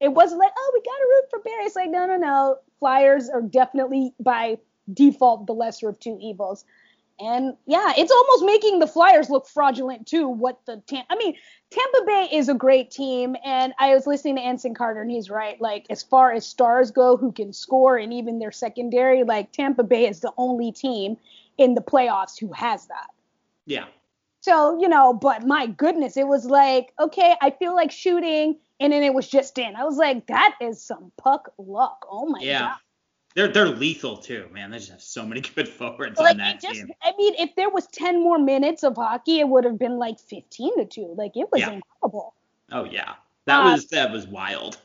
It wasn't like, "Oh, we gotta root for Barry." It's like, no, no, no. Flyers are definitely by default the lesser of two evils. And yeah, it's almost making the Flyers look fraudulent too. What the Tam- I mean, Tampa Bay is a great team, and I was listening to Anson Carter, and he's right. Like as far as stars go, who can score, and even their secondary, like Tampa Bay is the only team in the playoffs who has that. yeah. So you know, but my goodness, it was like, okay, I feel like shooting, and then it was just in. I was like, that is some puck luck. Oh my Yeah. god. They're they're lethal too, man. They just have so many good forwards like on that just team. i mean if there was 10 more minutes of hockey it would have been like 15 to 2 like it was Yeah. incredible Oh yeah. That Uh, was that was wild.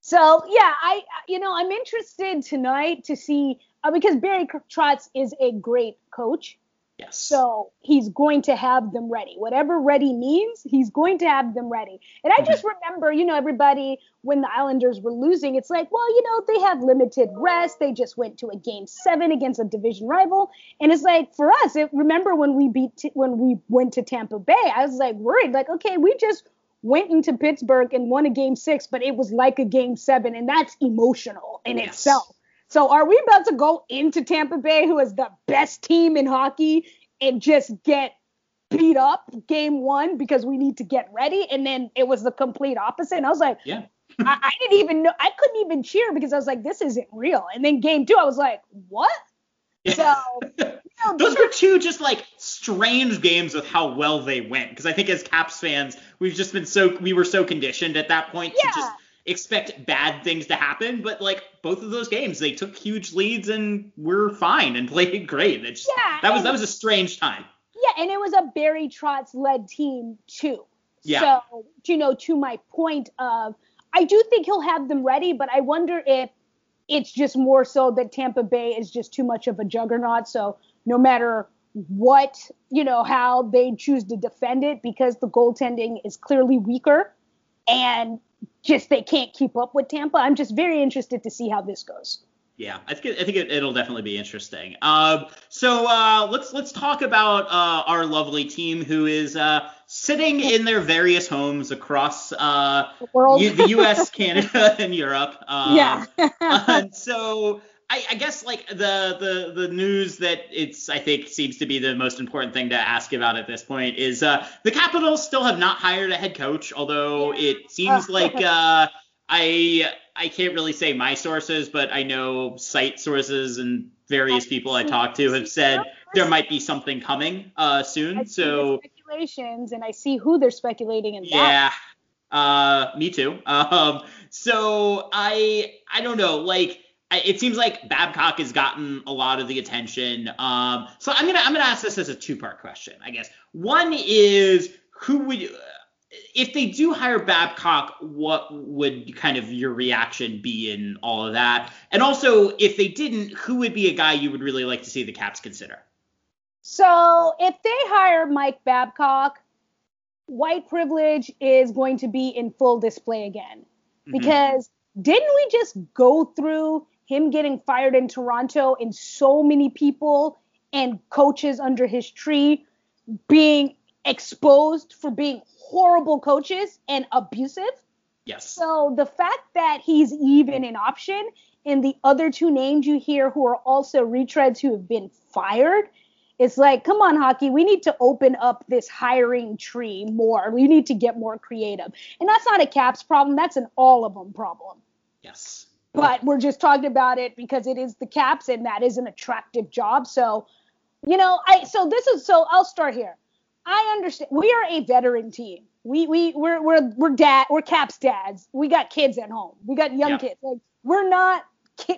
so yeah i you know i'm interested tonight to see uh, because barry trotz is a great coach Yes. so he's going to have them ready. Whatever ready means he's going to have them ready. And i mm-hmm. just remember you know everybody when the islanders were losing it's like well you know they have limited rest. They just went to a game seven against a division rival. And it's like for us it, remember when we beat T- when we went to tampa bay i was like worried like okay we just went into pittsburgh and won a game six but it was like a game seven. And that's emotional in Yes. itself so are we about to go into Tampa Bay, who is the best team in hockey, and just get beat up game one because we need to get ready? And then it was the complete opposite. And I was like, yeah. I, I didn't even know, I couldn't even cheer because I was like, this isn't real. And then game two, I was like, what? So, you those were two just like strange games with how well they went. Because I think as Caps fans, we've just been so we were so conditioned at that point Yeah. to just expect bad things to happen. But like both of those games, they took huge leads and were fine and played great. It's Yeah, that was that was a strange time. Yeah, and it was a Barry Trotz led team too. Yeah. So, you know, to my point of, I do think he'll have them ready, but I wonder if it's just more so that Tampa Bay is just too much of a juggernaut. So no matter what, you know, how they choose to defend it, because the goaltending is clearly weaker and just they can't keep up with Tampa. I'm just very interested to see how this goes. Yeah, I think it, I think it, it'll definitely be interesting. Um, so uh, let's let's talk about uh, our lovely team who is uh, sitting in their various homes across uh, World. U- the U.S., Canada, and Europe. Um, yeah. and so I, I guess like the the the news that it's I think seems to be the most important thing to ask about at this point is uh, the Capitals still have not hired a head coach, although it seems like uh, I I can't really say my sources, but I know site sources and various people I talked to have said there might be something coming uh, soon. So speculations and I see who they're speculating in that. yeah. Uh, me too. Um, so I I don't know. Like it seems like Babcock has gotten a lot of the attention. Um, so I'm gonna I'm gonna ask this as a two part question. I guess one is who would if they do hire Babcock, what would kind of your reaction be in all of that? And also, if they didn't, who would be a guy you would really like to see the Caps consider? So if they hire Mike Babcock, white privilege is going to be in full display again. Mhm. Because didn't we just go through him getting fired in Toronto and so many people and coaches under his tree being exposed for being horrible coaches and abusive? yes. So the fact that he's even an option and the other two names you hear who are also retreads who have been fired, it's like, come on, hockey, we need to open up this hiring tree more. We need to get more creative. And that's not a caps problem, that's an all of them problem. yes. But we're just talking about it because it is the caps and that is an attractive job. So, you know, I so this is so I'll start here. I understand we are a veteran team. We we we're we're we're dad we're caps dads. We got kids at home. We got young Yeah. kids. Like we're not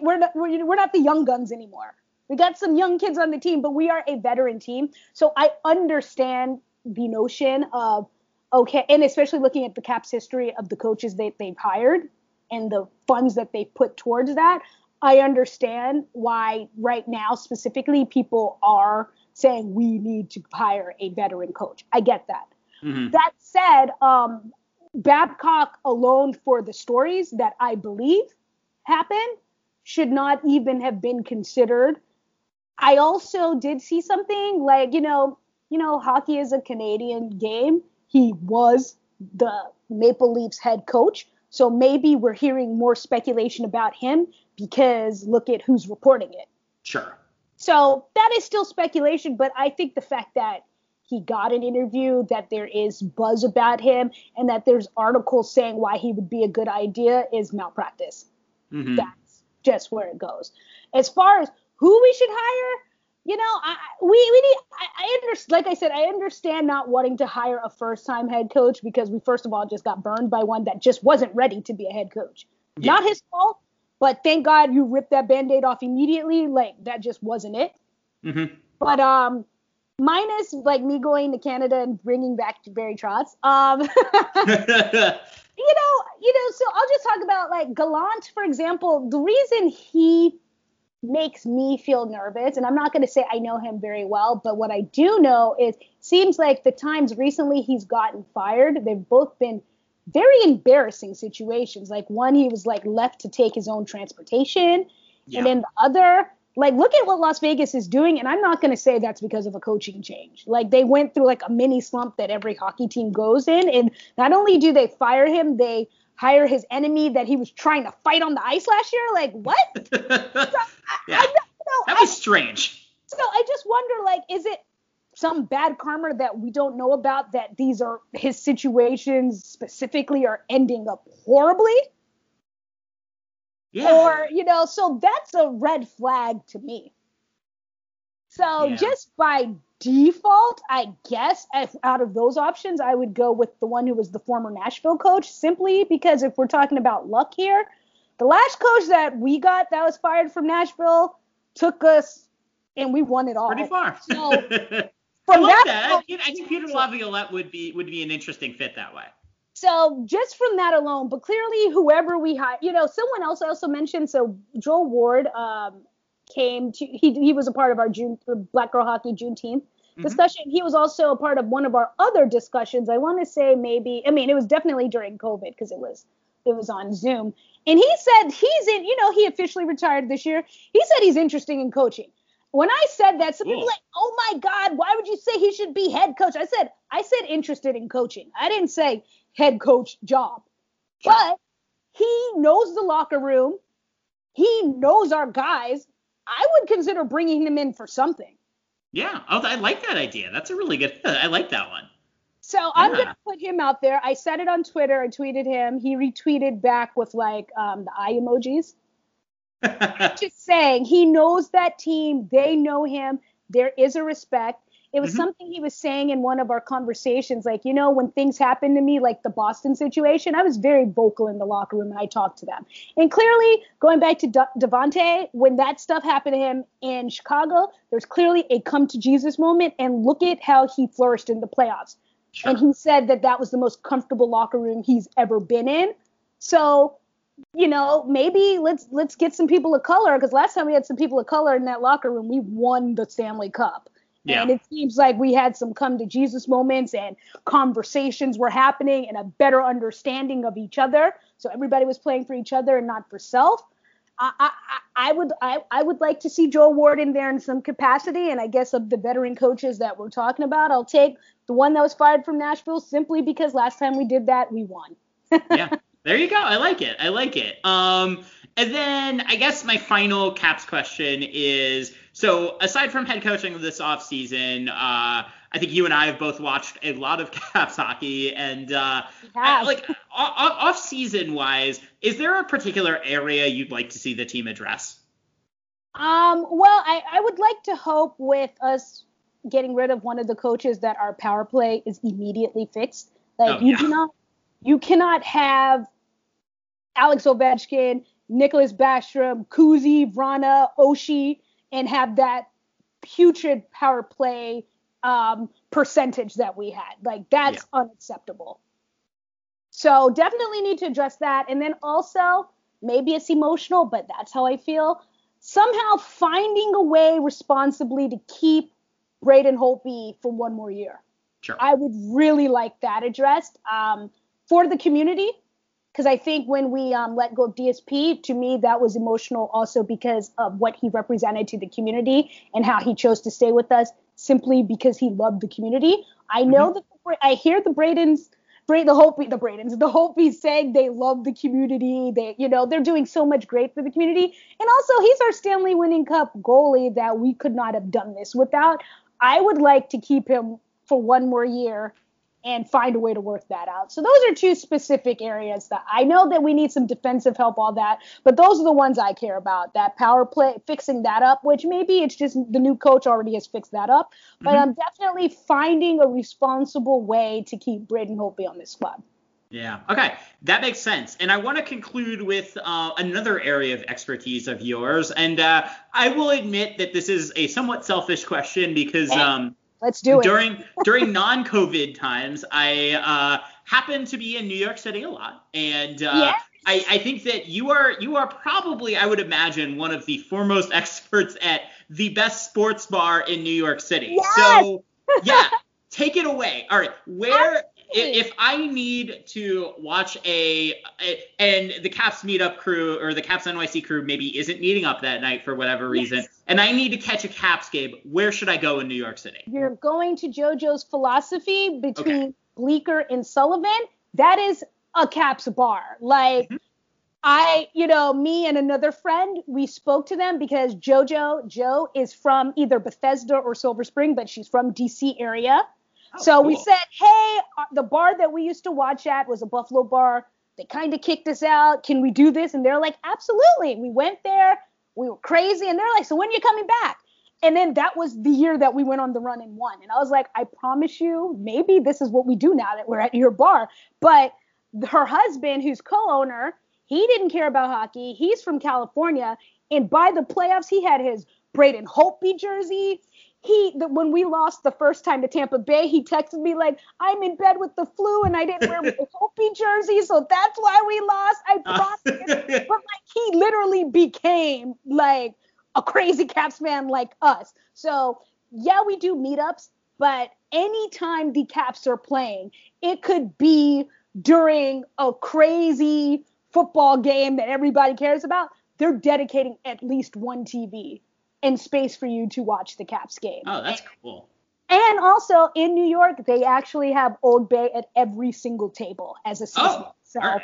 we're not we're, we're not the young guns anymore. We got some young kids on the team, but we are a veteran team. So I understand the notion of okay, and especially looking at the Caps history of the coaches that they've hired and the funds that they put towards that, I understand why right now specifically people are saying we need to hire a veteran coach. I get that. Mhm. That said, um, Babcock alone for the stories that I believe happened should not even have been considered. I also did see something like, you know, you know, hockey is a Canadian game. He was the Maple Leafs head coach. So maybe we're hearing more speculation about him because look at who's reporting it. Sure. So that is still speculation, but I think the fact that he got an interview, that there is buzz about him, and that there's articles saying why he would be a good idea is malpractice. Mhm. That's just where it goes. As far as who we should hire, you know, I, we we need. I, I understand. Like I said, I understand not wanting to hire a first-time head coach because we first of all just got burned by one that just wasn't ready to be a head coach. Yeah. Not his fault, but thank God you ripped that band-aid off immediately. Like that just wasn't it. Mhm. But um, minus like me going to Canada and bringing back Barry Trotz. Um, you know, you know. So I'll just talk about like Gallant, for example. The reason he makes me feel nervous, and I'm not going to say I know him very well, but what I do know is seems like the times recently he's gotten fired, they've both been very embarrassing situations. Like one, he was like left to take his own transportation, Yeah. and then the other, like look at what Las Vegas is doing, and I'm not going to say that's because of a coaching change. Like they went through like a mini slump that every hockey team goes in, and not only do they fire him, they hire his enemy that he was trying to fight on the ice last year. Like what? yeah. I, I, no, That I- was strange. so I just wonder, like, is it some bad karma that we don't know about that these are his situations specifically are ending up horribly? Yeah. Or, you know, so that's a red flag to me. So Yeah. just by default, I guess if, out of those options, I would go with the one who was the former Nashville coach, simply because if we're talking about luck here, the last coach that we got that was fired from Nashville took us and we won it all. Pretty far. So, I From that that. point- I, I think Peter Laviolette would be would be an interesting fit that way. So just from that alone, but clearly whoever we hire, you know, someone else also mentioned. So Joel Ward um, came to he he was a part of our June Black Girl Hockey Juneteenth Mhm. discussion. He was also a part of one of our other discussions. I want to say maybe I mean it was definitely during COVID because it was it was on Zoom. And he said he's in, you know, he officially retired this year. He said he's interested in coaching. When I said that, some people like, oh my God, why would you say he should be head coach? I said, I said interested in coaching. I didn't say head coach job. But he knows the locker room. He knows our guys. I would consider bringing him in for something. Yeah. Oh, I like that idea. That's a really good. I like that one. So I'm gonna put him out there. I said it on Twitter. I tweeted him. He retweeted back with like um, the eye emojis. Just saying, he knows that team. They know him. There is a respect. It was Mhm. something he was saying in one of our conversations. Like, you know, when things happen to me, like the Boston situation, I was very vocal in the locker room and I talked to them. And clearly, going back to De- Devante, when that stuff happened to him in Chicago, there's clearly a come to Jesus moment. And look at how he flourished in the playoffs Sure. and he said that that was the most comfortable locker room he's ever been in. So, you know, maybe let's let's get some people of color because last time we had some people of color in that locker room, we won the Stanley Cup. Yeah. And it seems like we had some come to Jesus moments and conversations were happening and a better understanding of each other. So everybody was playing for each other and not for self. I, I, I would I, I would like to see Joel Ward in there in some capacity. And I guess of the veteran coaches that we're talking about, I'll take the one that was fired from Nashville simply because last time we did that, we won. yeah. There you go. I like it. I like it. Um, and then I guess my final caps question is so aside from head coaching this offseason, uh, I think you and I have both watched a lot of caps hockey and uh, I- like off season wise, is there a particular area you'd like to see the team address? Um, well, I, I would like to hope with us getting rid of one of the coaches that our power play is immediately fixed. Like Oh, you yeah. cannot you cannot have Alex Ovechkin, Nicklas Backstrom, Kuzi, Vrana, Oshie, and have that putrid power play um, percentage that we had. Like that's unacceptable. So definitely need to address that. And then also, maybe it's emotional, but that's how I feel. Somehow finding a way responsibly to keep Braden Holtby for one more year. Sure. I would really like that addressed um, for the community. Because I think when we um, let go of DSP, to me, that was emotional also because of what he represented to the community and how he chose to stay with us simply because he loved the community. I know that the, Bra- I hear the Bradens, Bra- the Hope, the Bradens, the Hopies saying they love the community. They, you know, they're doing so much great for the community. And also, he's our Stanley Winning Cup goalie that we could not have done this without. I would like to keep him for one more year and find a way to work that out. So those are two specific areas that I know that we need some defensive help, all that, but those are the ones I care about. That power play, fixing that up, which maybe it's just the new coach already has fixed that up, but Mhm. I'm definitely finding a responsible way to keep Braden Holtby on this squad. Yeah. Okay. That makes sense. And I want to conclude with uh, another area of expertise of yours. And uh, I will admit that this is a somewhat selfish question because um, Let's do it. during during non-COVID times, I uh, happen to be in New York City a lot, and uh, Yes. I, I think that you are you are probably, I would imagine, one of the foremost experts at the best sports bar in New York City. Yes. So yeah, take it away. All right, where? If, if I need to watch a, a and the Caps meetup crew or the Caps NYC crew maybe isn't meeting up that night for whatever reason, Yes. and I need to catch a Caps game, where should I go in New York City? You're going to JoJo's philosophy between Bleecker and Sullivan. That is a Caps bar. Like, Mhm. I, you know, me and another friend, we spoke to them because JoJo, Joe, is from either Bethesda or Silver Spring, but she's from DC area. So we said, hey, uh, the bar that we used to watch at was a Buffalo bar. They kind of kicked us out. Can we do this? And they're like, absolutely. We went there. We were crazy. And they're like, so when are you coming back? And then that was the year that we went on the run and won. And I was like, I promise you, maybe this is what we do now that we're at your bar. But her husband, who's co-owner, he didn't care about hockey. He's from California, and by the playoffs, he had his Braden Holtby jersey. He, the, when we lost the first time to Tampa Bay, he texted me like, "I'm in bed with the flu and I didn't wear my Holtby jersey, so that's why we lost." I promise. but like, he literally became like a crazy Caps fan like us. So yeah, we do meetups, but anytime the Caps are playing, it could be during a crazy football game that everybody cares about. They're dedicating at least one TV and space for you to watch the Caps game. Oh, that's cool. And also in New York, they actually have Old Bay at every single table as a season. Oh, so all right.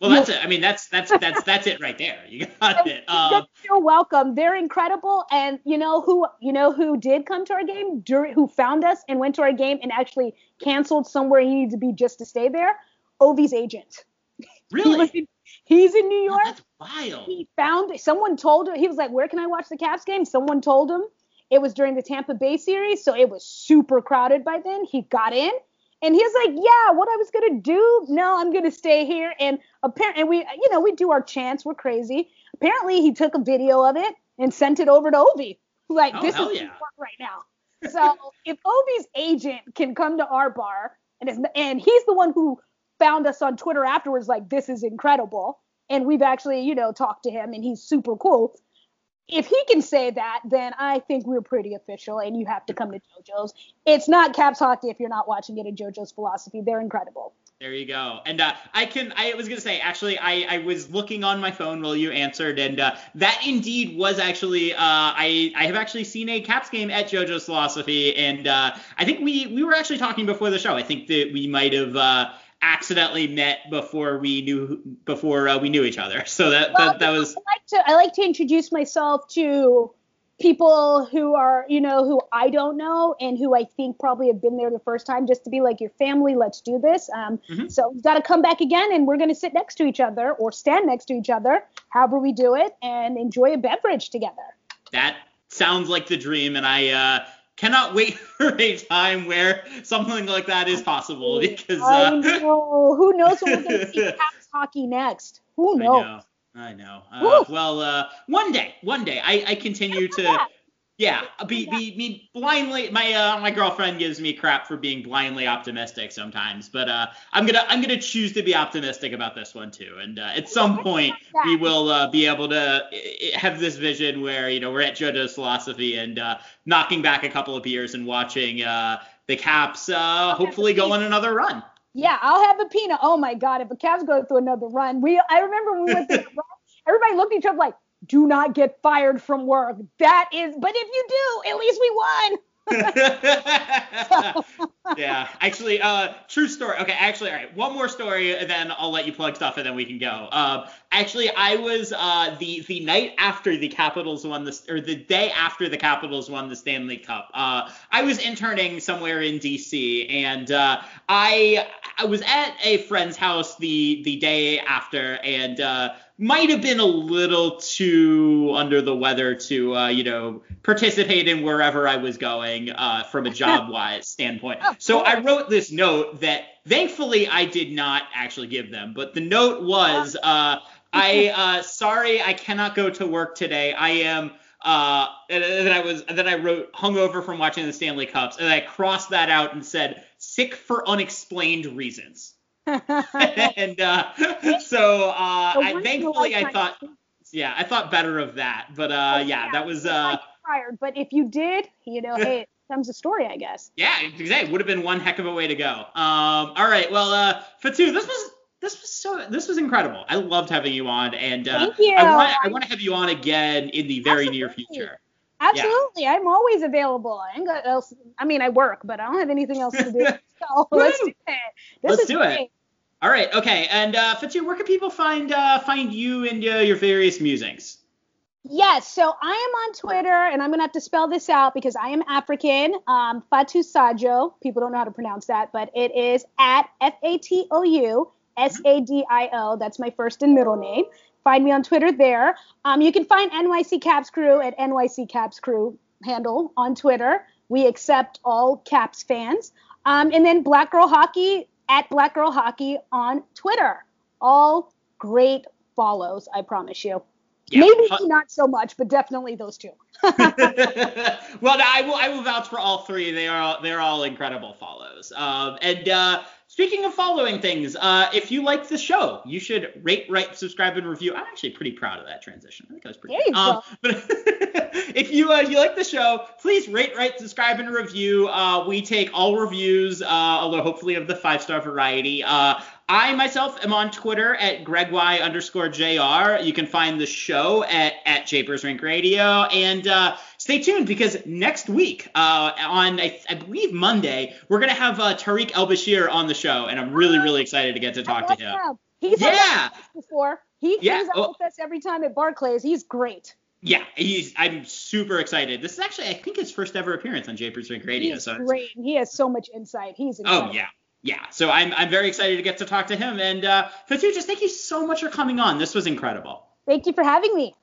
Well, that's it. I mean, that's that's that's that's it right there. You got it. Um, you're welcome. They're incredible, and you know who you know who did come to our game, during, who found us and went to our game and actually canceled somewhere he needed to be just to stay there. Ovi's agent. Really? he in, he's in New York. That's wild. He found someone told him he was like, "Where can I watch the Caps game?" Someone told him it was during the Tampa Bay series, so it was super crowded by then. He got in and he's like, yeah, what I was gonna do? No, I'm gonna stay here. And apparently, we, you know, we do our chants. We're crazy. Apparently, he took a video of it and sent it over to Ovi. Like, oh, this is yeah. right now. So if Ovi's agent can come to our bar and is, and he's the one who found us on Twitter afterwards, like, this is incredible. And we've actually, you know, talked to him and he's super cool if he can say that, then I think we're pretty official, and you have to come to JoJo's. It's not Caps hockey if you're not watching it at JoJo's Philosophy. They're incredible. There you go. And uh, I can. I was gonna say actually, I, I was looking on my phone while you answered, and uh, that indeed was actually. Uh, I I have actually seen a Caps game at JoJo's Philosophy, and uh, I think we we were actually talking before the show. I think that we might have uh, accidentally met before we knew before uh, we knew each other. So that well, that, that was. I like to I like to introduce myself to people who are you know who I don't know and who I think probably have been there the first time just to be like your family. Let's do this. Um, mm-hmm. So we've got to come back again and we're gonna sit next to each other or stand next to each other, however we do it, and enjoy a beverage together. That sounds like the dream, and I. Uh, cannot wait for a time where something like that is possible because uh, I know. who knows when we're gonna see Caps hockey next? Who knows? I know. I know. Uh, well, uh, one day, one day, I, I continue to yeah, be, be be blindly. My uh, my girlfriend gives me crap for being blindly optimistic sometimes, but uh, I'm gonna I'm gonna choose to be optimistic about this one too. And uh, at some point, we will uh, be able to have this vision where you know we're at JoJo's philosophy and uh, knocking back a couple of beers and watching uh, the Caps uh, hopefully go on another run. Yeah, I'll have a peanut. Oh my God, if the Caps go through another run, we I remember when we went through the run, everybody looked at each other like, do not get fired from work. That is, but if you do, at least we won. yeah, actually, uh, true story. Okay, actually, all right, one more story, and then I'll let you plug stuff, and then we can go. Um, actually, I was uh, the the night after the Capitals won the, or the day after the Capitals won the Stanley Cup. Uh, I was interning somewhere in D.C. and uh, I I was at a friend's house the the day after, and uh, might have been a little too under the weather to uh, you know participate in wherever I was going uh, from a job wise standpoint. So I wrote this note that thankfully I did not actually give them, but the note was uh, I uh, sorry I cannot go to work today. I am. Uh, and then I was, then I wrote hungover from watching the Stanley Cups, and I crossed that out and said sick for unexplained reasons. and uh, so uh, I, thankfully I thought, yeah, I thought better of that. But uh, yeah, that was uh, fired. But if you did, you know, hey, it comes a story, I guess. Yeah, exactly. Would have been one heck of a way to go. Um, all right, well, uh, Fatou, this was this was so this was incredible. I loved having you on, and uh, Thank you. I want I want to have you on again in the very Absolutely. near future. Absolutely, yeah. I'm always available. I ain't got else. I mean, I work, but I don't have anything else to do. So let's do it. This let's do great. it. All right, okay. And uh, where can people find uh, find you and uh, your various musings? Yes, so I am on Twitter, and I'm gonna have to spell this out because I am African. Um, Fatou Sadio. People don't know how to pronounce that, but it is at F A T O U S A D I O. That's my first and middle name. Find me on Twitter there. Um, you can find NYC Caps Crew at NYC Caps Crew handle on Twitter. We accept all Caps fans. Um, and then Black Girl Hockey at Black Girl Hockey on Twitter. All great follows, I promise you. Yeah. Maybe not so much, but definitely those two. well, I will I will vouch for all three. They are all, they're all incredible follows. Um, and uh, Speaking of following things, uh, if you like the show, you should rate, write, subscribe, and review. I'm actually pretty proud of that transition. I think I was pretty. There you um, go. But if you uh, if you like the show, please rate, write, subscribe, and review. Uh, we take all reviews, uh, although hopefully of the five star variety. Uh, I myself am on Twitter at GregY underscore JR. You can find the show at, at Japers' Rink Radio. And uh, stay tuned because next week, uh, on I, I, believe Monday, we're going to have uh, Tarik El Bashir on the show. And I'm really, really excited to get to talk to him. him. He's yeah. before. He yeah. comes out oh. with us every time at Barclays. He's great. Yeah, he's. I'm super excited. This is actually, I think, his first ever appearance on Japers' Rink Radio. He's so great. He has so much insight. He's oh, incredible. Oh yeah, yeah, so I'm I'm very excited to get to talk to him. And uh, Fatou, just thank you so much for coming on. This was incredible. Thank you for having me.